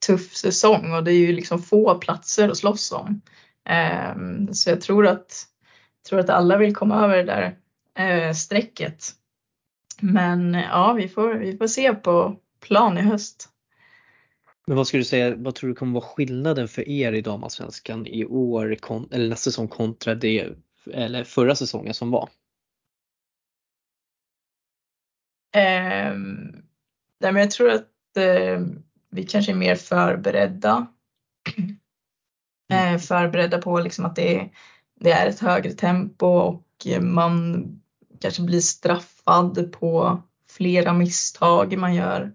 S4: tuff säsong och det är ju liksom få platser att slåss om. Um, så jag tror att, tror att alla vill komma över det där eh, strecket. Men ja, vi får, vi får se på plan i höst.
S1: Men vad skulle du säga, vad tror du kommer vara skillnaden för er i damallsvenskan i år eller nästa säsong kontra det eller förra säsongen som var?
S4: Eh, nej, men jag tror att eh, vi kanske är mer förberedda. Eh, förberedda på liksom att det är, det är ett högre tempo och man kanske blir straffad på flera misstag man gör.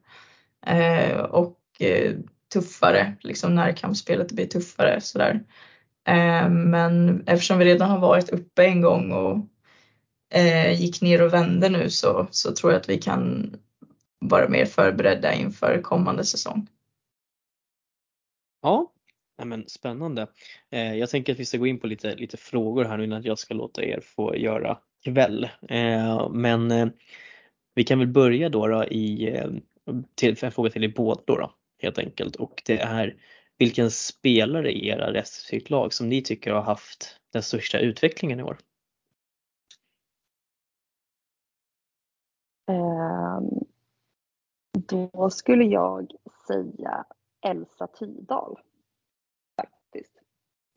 S4: Eh, och eh, tuffare, liksom närkampsspelet blir tuffare sådär. Eh, men eftersom vi redan har varit uppe en gång och eh, gick ner och vände nu så, så tror jag att vi kan vara mer förberedda inför kommande säsong.
S1: Ja, men spännande. Eh, jag tänker att vi ska gå in på lite, lite frågor här nu innan jag ska låta er få göra kväll. Eh, men eh, vi kan väl börja då, då i, till, en fråga till er båda då, då, helt enkelt och det är vilken spelare i era respektive lag som ni tycker har haft den största utvecklingen i år?
S5: Ehm, då skulle jag säga Elsa Tydal. Faktiskt.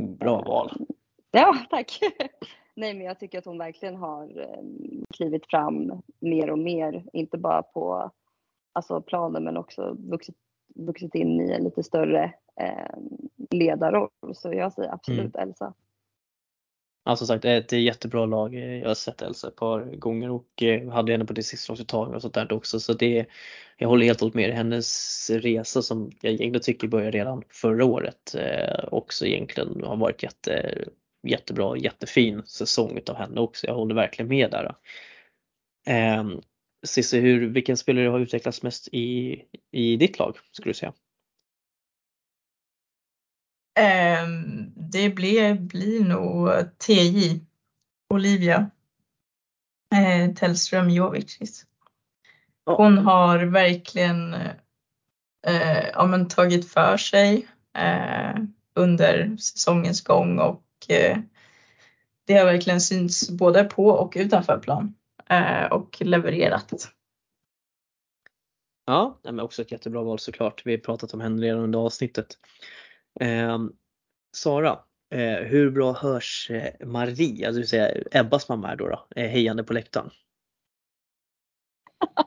S1: Bra val. Ehm,
S5: ja, tack. *laughs* Nej, men jag tycker att hon verkligen har ehm, klivit fram mer och mer, inte bara på alltså, planen men också vuxit, vuxit in i en lite större eh, ledarroll. Så jag säger absolut mm. Elsa.
S1: Ja som sagt det är ett jättebra lag. Jag har sett Elsa ett par gånger och eh, hade henne på det sista och sånt där också så det Jag håller helt och hållet med hennes resa som jag egentligen tycker började redan förra året eh, också egentligen har varit jätte, jättebra, jättefin säsong utav henne också. Jag håller verkligen med där. Ehm, Cissi, hur, vilken spelare har utvecklats mest i, i ditt lag skulle du säga?
S4: Um, det blir, blir nog TJ, Olivia eh, Tellström Jovic. Hon har verkligen eh, ja, men tagit för sig eh, under säsongens gång och eh, det har verkligen synts både på och utanför plan eh, och levererat.
S1: Ja, men också ett jättebra val såklart. Vi har pratat om henne redan under avsnittet. Eh, Sara, eh, hur bra hörs eh, Marie, alltså säga Ebbas mamma är då, då eh, hejande på läktaren? *laughs*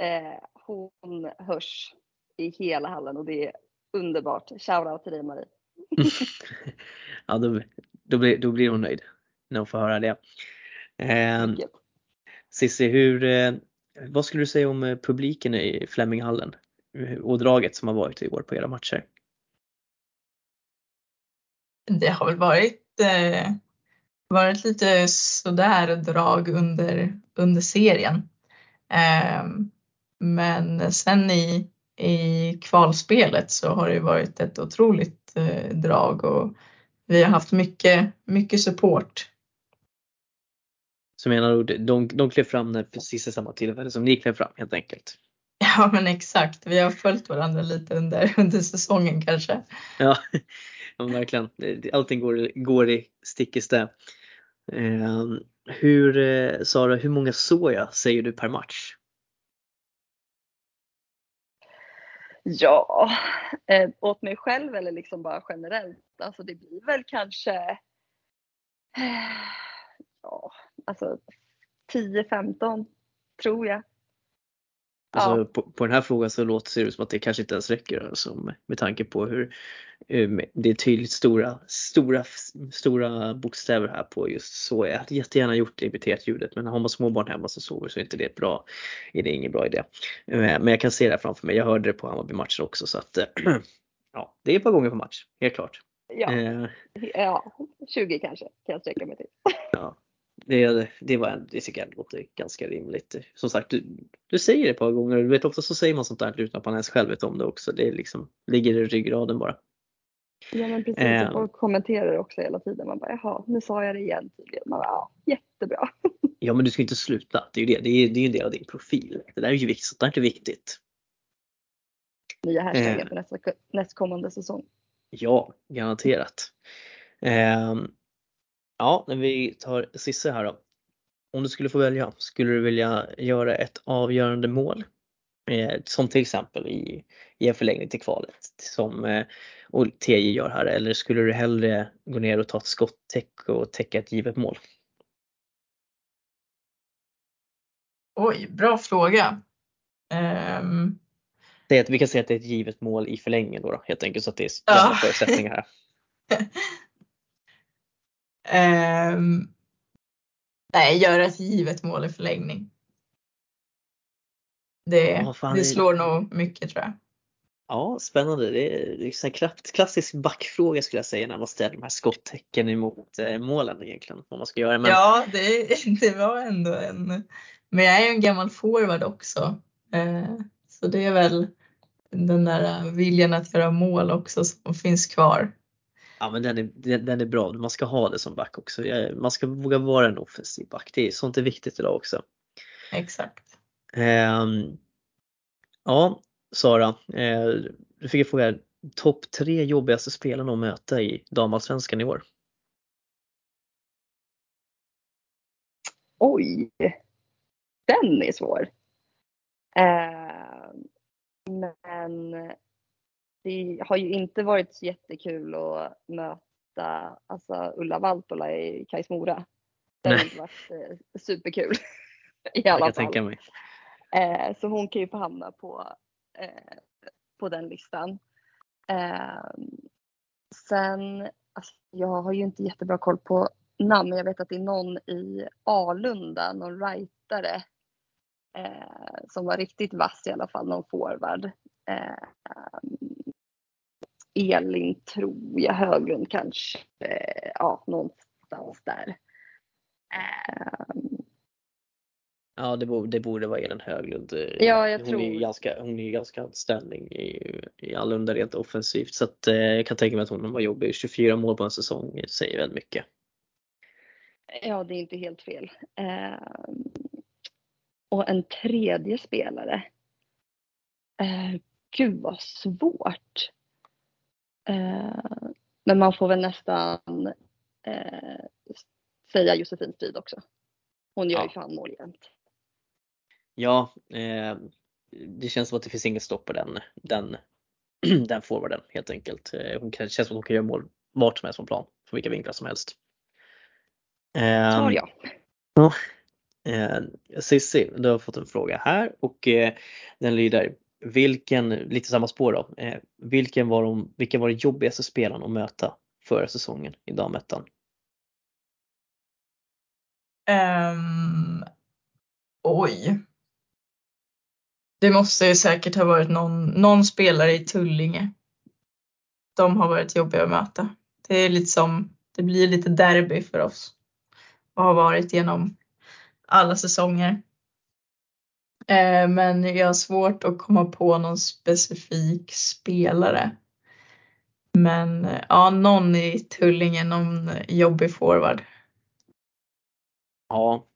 S5: Eh, hon hörs i hela hallen och det är underbart. Shoutout till dig Marie. *laughs*
S1: ja, då, då, blir, då blir hon nöjd när hon får höra det. Eh, Cissi, hur, eh, vad skulle du säga om eh, publiken i Fleminghallen och draget som har varit i år på era matcher?
S4: Det har väl varit, eh, varit lite sådär drag under, under serien. Eh, men sen i, i kvalspelet så har det varit ett otroligt eh, drag och vi har haft mycket, mycket support
S1: så menar du, de, de klev fram när precis samma tillfälle som ni klev fram helt enkelt?
S4: Ja men exakt, vi har följt varandra lite under, *laughs* under säsongen kanske.
S1: Ja, ja verkligen. Allting går, går i stick i stäv. Eh, hur, eh, Sara, hur många soja jag säger du per match?
S5: Ja, eh, åt mig själv eller liksom bara generellt. Alltså det blir väl kanske eh, ja, alltså 10-15 tror jag.
S1: Alltså, ja. på, på, den här frågan så låter det som att det kanske inte ens räcker alltså, med tanke på hur um, det är tydligt stora, stora, stora bokstäver här på just så. Jag hade jättegärna gjort det imiterat ljudet men har man småbarn hemma så sover så är inte det bra. Är det ingen bra idé. Eh, Men jag kan se det här framför mig. Jag hörde det på Hammarby-matchen också så att *clears throat* ja, det är ett par gånger på match, helt klart.
S5: Ja,
S1: Eh,
S5: ja 20 kanske kan jag sträcka mig till.
S1: Ja, det, det, var, det tycker jag låter ganska rimligt. Som sagt, du, du säger det ett par gånger. Du vet ofta så säger man sånt där utan att man ens själv vet om det också. Det liksom, ligger i ryggraden bara.
S5: Ja men precis,
S1: Eh.
S5: och folk kommenterar också hela tiden. Man bara jaha, nu sa jag det igen tydligen. Man bara, ja, jättebra. *laughs*
S1: Ja, men du ska inte sluta. Det är ju det. Det är, det är en del av din profil. Det där är ju viktigt. Sånt där är viktigt.
S5: Nya hashtaggen
S1: Eh.
S5: för nästa, nästkommande säsong.
S1: Ja, garanterat. Ehm, ja, när vi tar Cissi här då. Om du skulle få välja, skulle du vilja göra ett avgörande mål? Eh, som till exempel i, i en förlängning till kvalet som eh, TJ gör här eller skulle du hellre gå ner och ta ett skottäck och täcka ett givet mål?
S4: Oj, bra fråga. Ehm,
S1: Det är att, vi kan säga att det är ett givet mål i förlängningen då, då helt enkelt så att det är
S4: Ja.
S1: förutsättningar här. *laughs*
S4: ehm, nej, göra ett givet mål i förlängning. Det,
S1: fan,
S4: det
S1: det-
S4: slår nog mycket tror jag.
S1: Ja, spännande. Det är liksom en klass- klassisk backfråga skulle jag säga när man ställer de här skottäcken emot eh, målen egentligen. Vad man ska göra. Men
S4: Ja, det, *laughs* det var ändå en. Men jag är ju en gammal forward också. Eh, så det är väl den där viljan att göra mål också som finns kvar.
S1: Ja men den är, den, den är bra, man ska ha det som back också. Man ska våga vara en offensiv back, det är, sånt är viktigt idag också.
S4: Exakt.
S1: Ehm, ja, Sara, eh, du fick en fråga. Topp tre jobbigaste spelarna att möta i damallsvenskan i år?
S5: Oj, den är svår. Eh, men det har ju inte varit så jättekul att möta alltså Ulla Valtola i Kais Mora. Det har inte varit eh, superkul *laughs* i alla fall. Eh, så hon kan ju få hamna på, eh, på den listan. Eh, sen, alltså, jag har ju inte jättebra koll på namn, men jag vet att det är någon i Alunda, någon writare eh, som var riktigt vass i alla fall, någon forward. Eh, Elin tror jag, Höglund kanske, eh, ja någonstans där. Eh,
S1: Ja, det borde, det borde vara Elin Höglund. Eh,
S5: Ja, jag
S1: hon Är
S5: tror-
S1: ganska, hon är ju ganska outstanding i, i Allunda rent offensivt. Så att, eh, jag kan tänka mig att hon var jobbig. 24 mål på en säsong säger väldigt mycket.
S5: Ja, det är inte helt fel. Eh, och en tredje spelare. Eh, gud vad svårt. Eh, men man får väl nästan eh, säga Josefin Strid också. Hon gör ju
S1: Ja.
S5: fan mål jämt.
S1: Ja, eh, det känns som att det finns inget stopp på den, den, *clears throat* den forwarden helt enkelt. Eh, Hon kan, det känns som att hon kan göra mål vart som helst på plan, från vilka vinklar som helst.
S5: Tar
S1: Eh,
S5: jag.
S1: eh, Cissi, du har fått en fråga här och eh, den lyder vilken, lite samma spår då, eh, vilken var de, vilken var den jobbigaste spelarna att möta förra säsongen i damettan?
S4: Um, oj. Det måste ju säkert ha varit någon, någon spelare i Tullinge. De har varit jobbiga att möta. Det är lite som, det blir lite derby för oss. Och har varit genom alla säsonger. Eh, Men jag har svårt att komma på någon specifik spelare. Men eh, ja, någon i Tullinge, någon jobbig forward.
S1: Ja,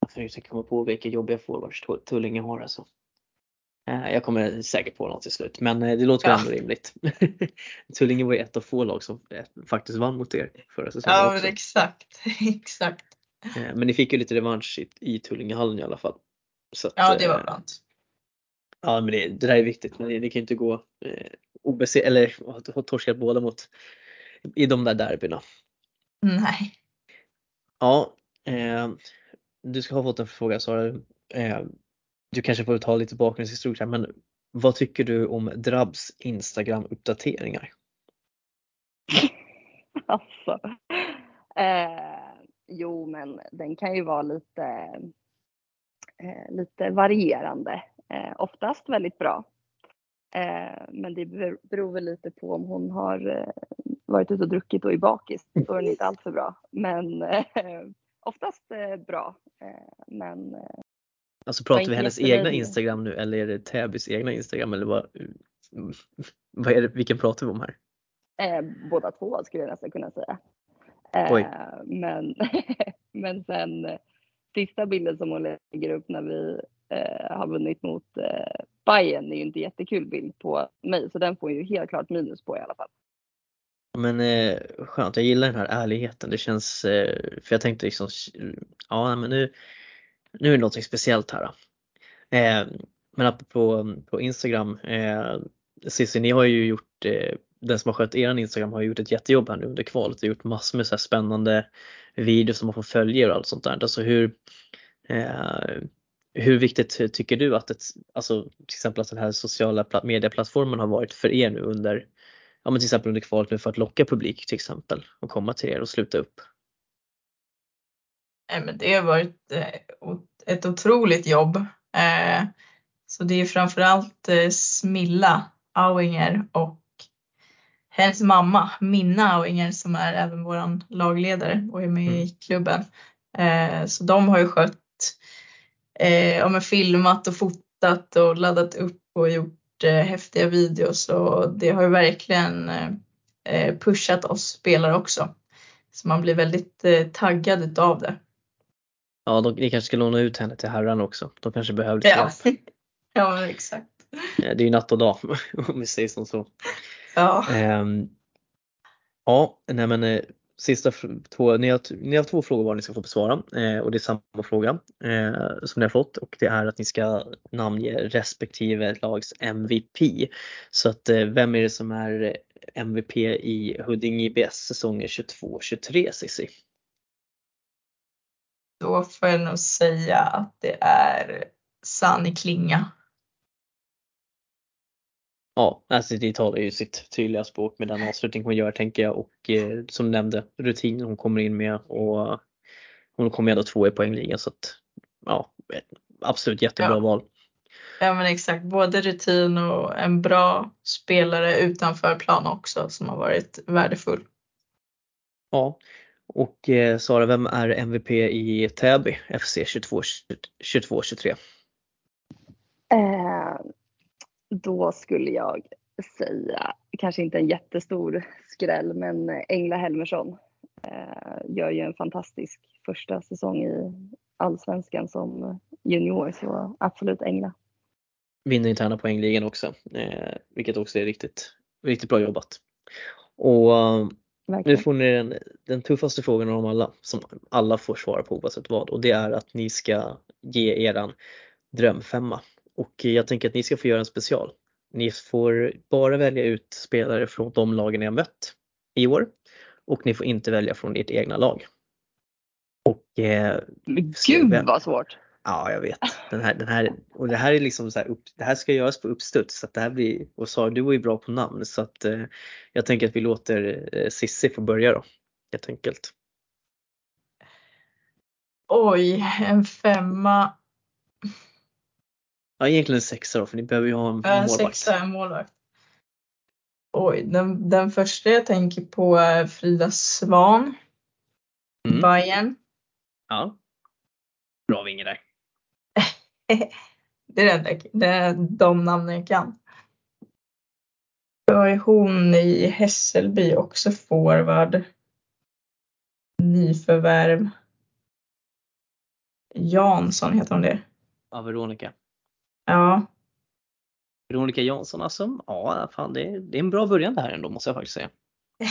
S1: jag försöker komma på vilka jobbiga forwards Tull- Tullinge har alltså. Eh, Jag kommer säkert på något till slut men det låter
S4: Ja.
S1: ändå rimligt. *laughs* Tullinge var ju ett av få lag som faktiskt vann mot er förra säsongen
S4: Ja,
S1: också.
S4: men exakt, *laughs* exakt.
S1: Men ni fick ju lite revansch i, i Tullingehallen i alla fall. Så att,
S4: Ja, det var
S1: eh,
S4: skönt.
S1: Ja men det, det där är viktigt men ni, ni kan ju inte gå eh, obese eller ha- torskat båda mot i de där derbyna.
S4: Nej.
S1: Ja, eh, du ska ha fått en fråga Sara. Eh, du kanske får ta lite bakgrundshistoria men vad tycker du om Drabs Instagram uppdateringar? *laughs*
S5: Alltså. Eh, jo, men den kan ju vara lite, lite varierande. Eh, oftast väldigt bra. Eh, men det beror väl lite på om hon har eh, varit ute och druckit och är bakis. Då är den inte alltför bra. Men eh, oftast eh, bra. Eh, men
S1: Alltså pratar vi hennes egna Instagram nu eller är det Täbys egna Instagram eller vad, *laughs* vad är det, vilken pratar vi om här?
S5: Eh, båda två skulle jag nästan kunna säga. Eh, men, *laughs* men sen eh, sista bilden som hon lägger upp när vi eh, har vunnit mot eh, Bayern är ju inte jättekul bild på mig så den får ju helt klart minus på i alla fall.
S1: Men eh, skönt, jag gillar den här ärligheten. Det känns, eh, för jag tänkte liksom, ja men nu, nu är det någonting speciellt här. Eh, men apropå på Instagram, eh, Cissi ni har ju gjort, eh, den som har skött eran Instagram har gjort ett jättejobb här nu under kvalet och gjort massor med så spännande videos som man får följa och allt sånt där. Alltså hur, eh, hur viktigt tycker du att ett, alltså till exempel att den här sociala medieplattformen har varit för er nu under, ja men till exempel under kvalet nu för att locka publik till exempel och komma till er och sluta upp?
S4: men det har varit eh, ett otroligt jobb. Eh, så det är framförallt eh, Smilla Auinger och hennes mamma Minna Auinger som är även vår lagledare och är med mm. i klubben. Så de har ju skött, ja, filmat och fotat och laddat upp och gjort häftiga videos och det har ju verkligen pushat oss spelare också. Så man blir väldigt taggad utav det.
S1: Ja, de, ni kanske ska låna ut henne till herrarna också. De kanske behöver lite
S4: ja. hjälp. *laughs* ja, exakt.
S1: Det är ju natt och dag *laughs* om vi säger som så.
S4: Ja.
S1: Ähm, ja, nej men eh, sista två, ni har, ni har två frågor var ni ska få besvara eh, och det är samma fråga eh, som ni har fått och det är att ni ska namnge respektive lags MVP. Så att eh, vem är det som är MVP i Huddinge IBS säsongen 22-23 Cissi?
S4: Då får jag nog säga att det är Sani Klinga.
S1: Ja, alltså det talar ju sitt tydliga språk med den avslutning hon gör tänker jag och eh, som nämnde rutinen hon kommer in med och hon kommer ändå två i poängligan så att ja, absolut jättebra
S4: ja.
S1: val.
S4: Ja men exakt, både rutin och en bra spelare utanför plan också som har varit värdefull.
S1: Ja, och eh, Sara, vem är MVP i Täby FC 22-23?
S5: Eh, då skulle jag säga, kanske inte en jättestor skräll, men Engla Helmersson eh, gör ju en fantastisk första säsong i Allsvenskan som junior, så absolut Engla.
S1: Vinner interna poängligan också, eh, vilket också är riktigt, riktigt bra jobbat. Och Verkligen. Nu får ni den, den tuffaste frågan av alla som alla får svara på oavsett vad och det är att ni ska ge eran drömfemma. Och jag tänker att ni ska få göra en special. Ni får bara välja ut spelare från de lagen ni har mött i år och ni får inte välja från ert egna lag. Och, eh,
S5: Gud vad svårt!
S1: Ja, jag vet. Den här, den här, och det här är liksom så här, upp, det här ska göras på uppstuds. Så att det här blir, och Sara du var ju bra på namn så att eh, jag tänker att vi låter eh, Sissi få börja då. Helt enkelt.
S4: Oj, en femma.
S1: Ja, egentligen en sexa då för ni behöver ju ha en
S4: målvakt. Sexa, en målvakt. Oj, den, den första jag tänker på är Frida Svan. Mm. Bayern.
S1: Ja. Bra vinge där. *laughs*
S4: det är det, det är de namnen jag kan. Då är hon i Hässelby också forward. Nyförvärv. Jansson heter hon det.
S1: Ja, Veronica.
S4: Ja.
S1: Veronica Jansson alltså. Ja, fan det är, det är en bra början det här ändå måste jag faktiskt säga. *laughs*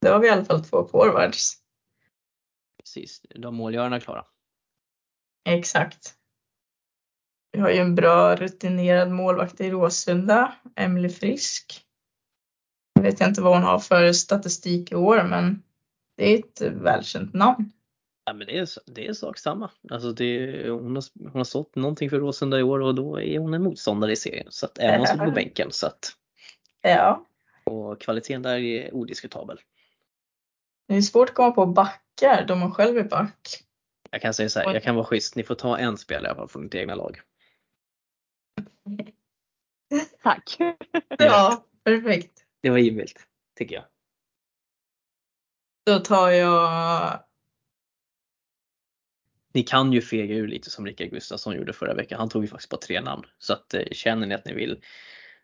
S4: Då har vi i alla fall två forwards.
S1: Precis, de målgörarna klara.
S4: Exakt. Vi har ju en bra rutinerad målvakt i Råsunda, Emily Frisk. Jag vet inte vad hon har för statistik i år men det är ett välkänt namn.
S1: Ja, men det är, det är sak samma. Alltså det, hon, har, hon har stått någonting för Råsunda i år och då är hon en motståndare i serien. Så att även om hon på bänken så att.
S4: Ja.
S1: Och kvaliteten där är odiskutabel.
S4: Det är svårt att komma på backar då man själv är back.
S1: Jag kan säga så här, jag kan vara schysst. Ni får ta en spelare i alla fall från ditt egna lag. *laughs*
S5: Tack.
S4: Ja, perfekt.
S1: Det var givmilt, tycker jag.
S4: Då tar jag
S1: Ni kan ju fega ur lite som Rickard Gustafsson gjorde förra veckan. Han tog ju faktiskt på tre namn. Så att eh, känner ni att ni vill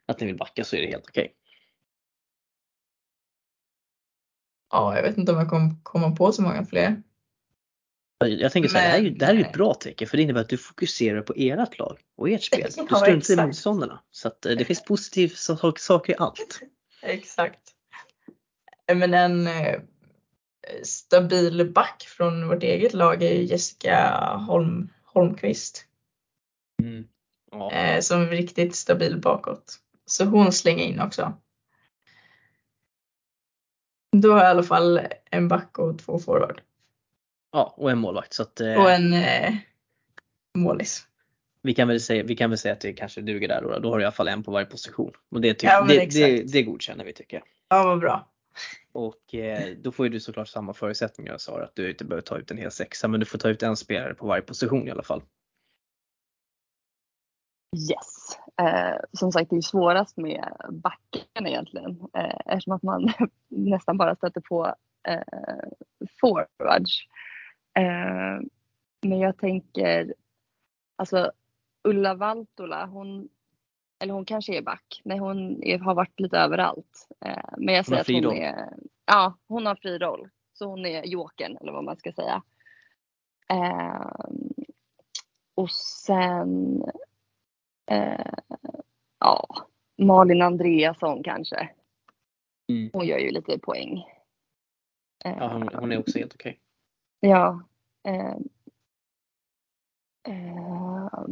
S1: att ni vill backa så är det helt okej.
S4: Ja, jag vet inte om jag kommer komma på så många fler.
S1: Jag tänker så här, det här, är ju,
S4: Men-
S1: det här är ju ett bra tecken för det innebär att du fokuserar på ert lag och ert spel. *laughs* Du struntar i motståndarna. Så att eh, det finns positiva sak- saker i allt. *laughs*
S4: Exakt. Men en eh, stabil back från vårt eget lag är ju Jessica Holm, Holmqvist.
S1: Ja.
S4: Eh, som är riktigt stabil bakåt. Så hon slänger in också. Då har jag i alla fall en back och två forward.
S1: ja, och en målvakt. Så att, eh,
S4: Och en eh, målis.
S1: vi, kan väl säga, vi kan väl säga att det kanske duger där då. Då har du i alla fall en på varje position. Och det, tyck,
S4: Ja,
S1: det, det, det godkänner vi tycker jag.
S4: Ja, vad bra.
S1: Och eh, då får ju du såklart samma förutsättningar Sara, att du inte behöver ta ut en hel sexa men du får ta ut en spelare på varje position i alla fall.
S5: Yes. Eh, som sagt, det är ju svårast med backen egentligen. Eh, eftersom att man *laughs* nästan bara stöter på eh, forwards. Eh, men jag tänker, alltså Ulla Valtola, hon, eller hon kanske är back. Nej, hon är, har varit lite överallt. Eh, men jag säger att hon
S1: roll.
S5: är, ja, hon har fri roll. Så hon är jokern eller vad man ska säga. Eh, och sen Eh, ja, Malin Andreasson kanske.
S1: Mm.
S5: Hon gör ju lite poäng.
S1: Ja, hon, hon är också helt okej.
S5: ja, eh, eh,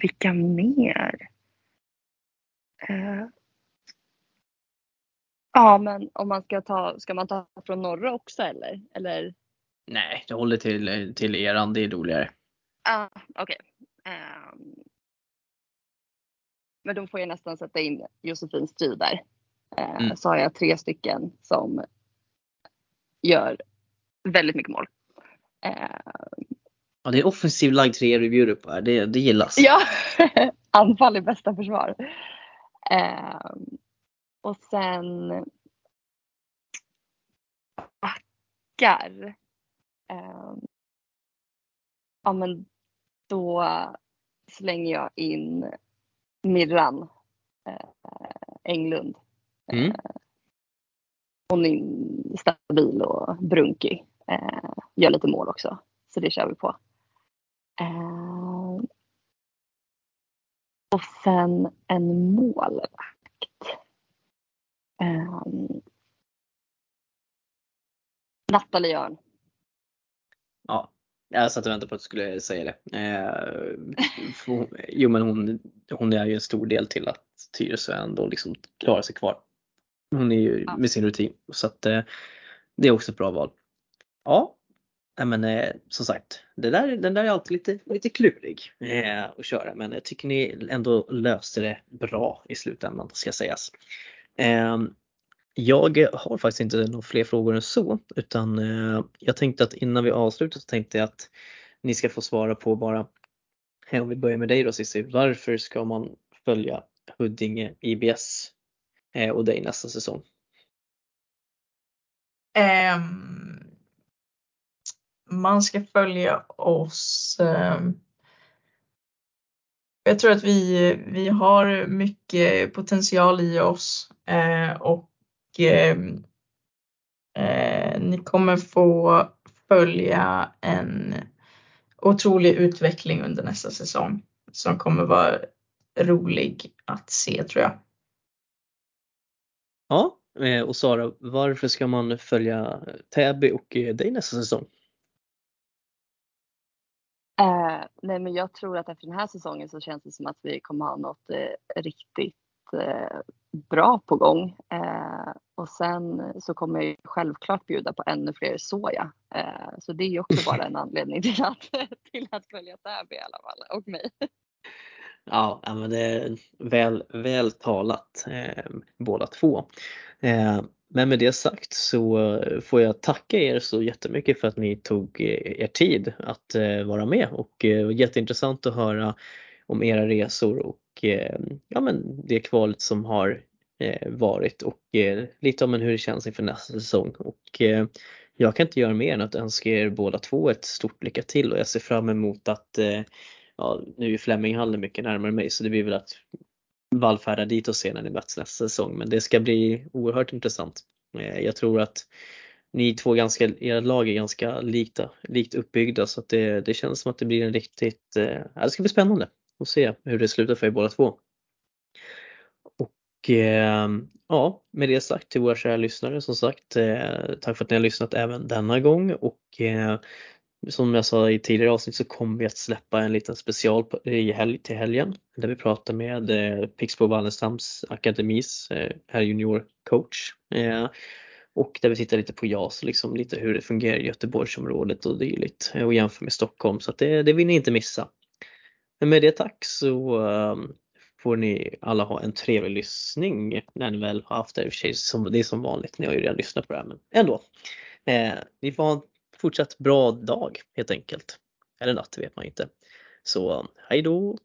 S5: vilka mer? Eh, ja, men om man ska ta, ska man ta från norra också eller? Eller?
S1: Nej, det håller till, till eran, det är roligare.
S5: Ah, okej. Ehm, men då får jag nästan sätta in Josefin Strid där. Eh,
S1: Mm.
S5: Så har jag tre stycken som gör väldigt mycket mål. Eh,
S1: Ja, det är offensiv lagd trea du bjuder på det, det gillas.
S5: ja, *laughs* anfall är bästa försvar. Ehm, och sen backar. Ehm, ja men då slänger jag in Mirran eh, Englund.
S1: Mm.
S5: Hon är stabil och brunkig. Eh, gör lite mål också. Så det kör vi på. Eh, och sen en målvakt. Eh, Nathalie Örn.
S1: Ja, jag satt och väntade på att du skulle säga det. Eh, jo men hon, hon är ju en stor del till att Tyresö ändå liksom klarar sig kvar. Hon är ju
S5: Ja.
S1: med sin rutin så att eh, det är också ett bra val. Ja, nej men eh, som sagt, det där, den där är alltid lite, lite klurig eh, att köra men jag tycker ni ändå löste det bra i slutändan ska sägas. Eh, jag har faktiskt inte några fler frågor än så utan eh, jag tänkte att innan vi avslutar så tänkte jag att ni ska få svara på bara, om vi börjar med dig då Cissi, varför ska man följa Huddinge IBS eh, och dig nästa säsong?
S4: Um man ska följa oss. Ehm, jag tror att vi, vi har mycket potential i oss eh, och ehm, eh, ni kommer få följa en otrolig utveckling under nästa säsong som kommer vara rolig att se tror jag.
S1: Ja, eh, och Sara, varför ska man följa Täby och dig nästa säsong?
S5: Eh, nej men jag tror att efter den här säsongen så känns det som att vi kommer ha något eh, riktigt eh, bra på gång. Eh, och sen så kommer jag ju självklart bjuda på ännu fler soja. Eh, så det är ju också *laughs* bara en anledning till att, till att följa Täby i alla fall och mig.
S1: Ja, men det är väl, väl talat eh, båda två. Men med det sagt så eh, får jag tacka er så jättemycket för att ni tog eh, er tid att eh, vara med. Och jätteintressant att höra om era resor och ja, men det kvalet som har varit. Och lite om hur det känns inför nästa säsong. Och jag kan inte göra mer än att önska er båda två ett stort lycka till. Och jag ser fram emot att ja, nu är Fleminghallen mycket närmare mig så det blir väl att vallfärda dit och se när ni möts nästa säsong. Men det ska bli oerhört intressant. Eh, jag tror att ni två ganska, era lag är ganska likta, likt uppbyggda så att det, det känns som att det blir en riktigt, eh, det ska bli spännande att se hur det slutar för er båda två. Och ehm, ja, med det sagt till våra kära lyssnare som sagt, eh, tack för att ni har lyssnat även denna gång och eh, som jag sa i tidigare avsnitt så kommer vi att släppa en liten special i helg, till helgen där vi pratar med eh, Pixbo Wallenstams akademis eh, herr juniorcoach. Eh, och där vi tittar lite på JAS, liksom lite hur det fungerar i Göteborgsområdet och dylikt eh, och jämför med Stockholm så att det, det vill ni inte missa. Men med det tack så eh, får ni alla ha en trevlig lyssning när ni väl har haft det. I och för sig, som, det är som vanligt, ni har ju redan lyssnat på det här men ändå. Eh, ni får ha en fortsatt bra dag helt enkelt. Eller natt, vet man inte. Så hej då!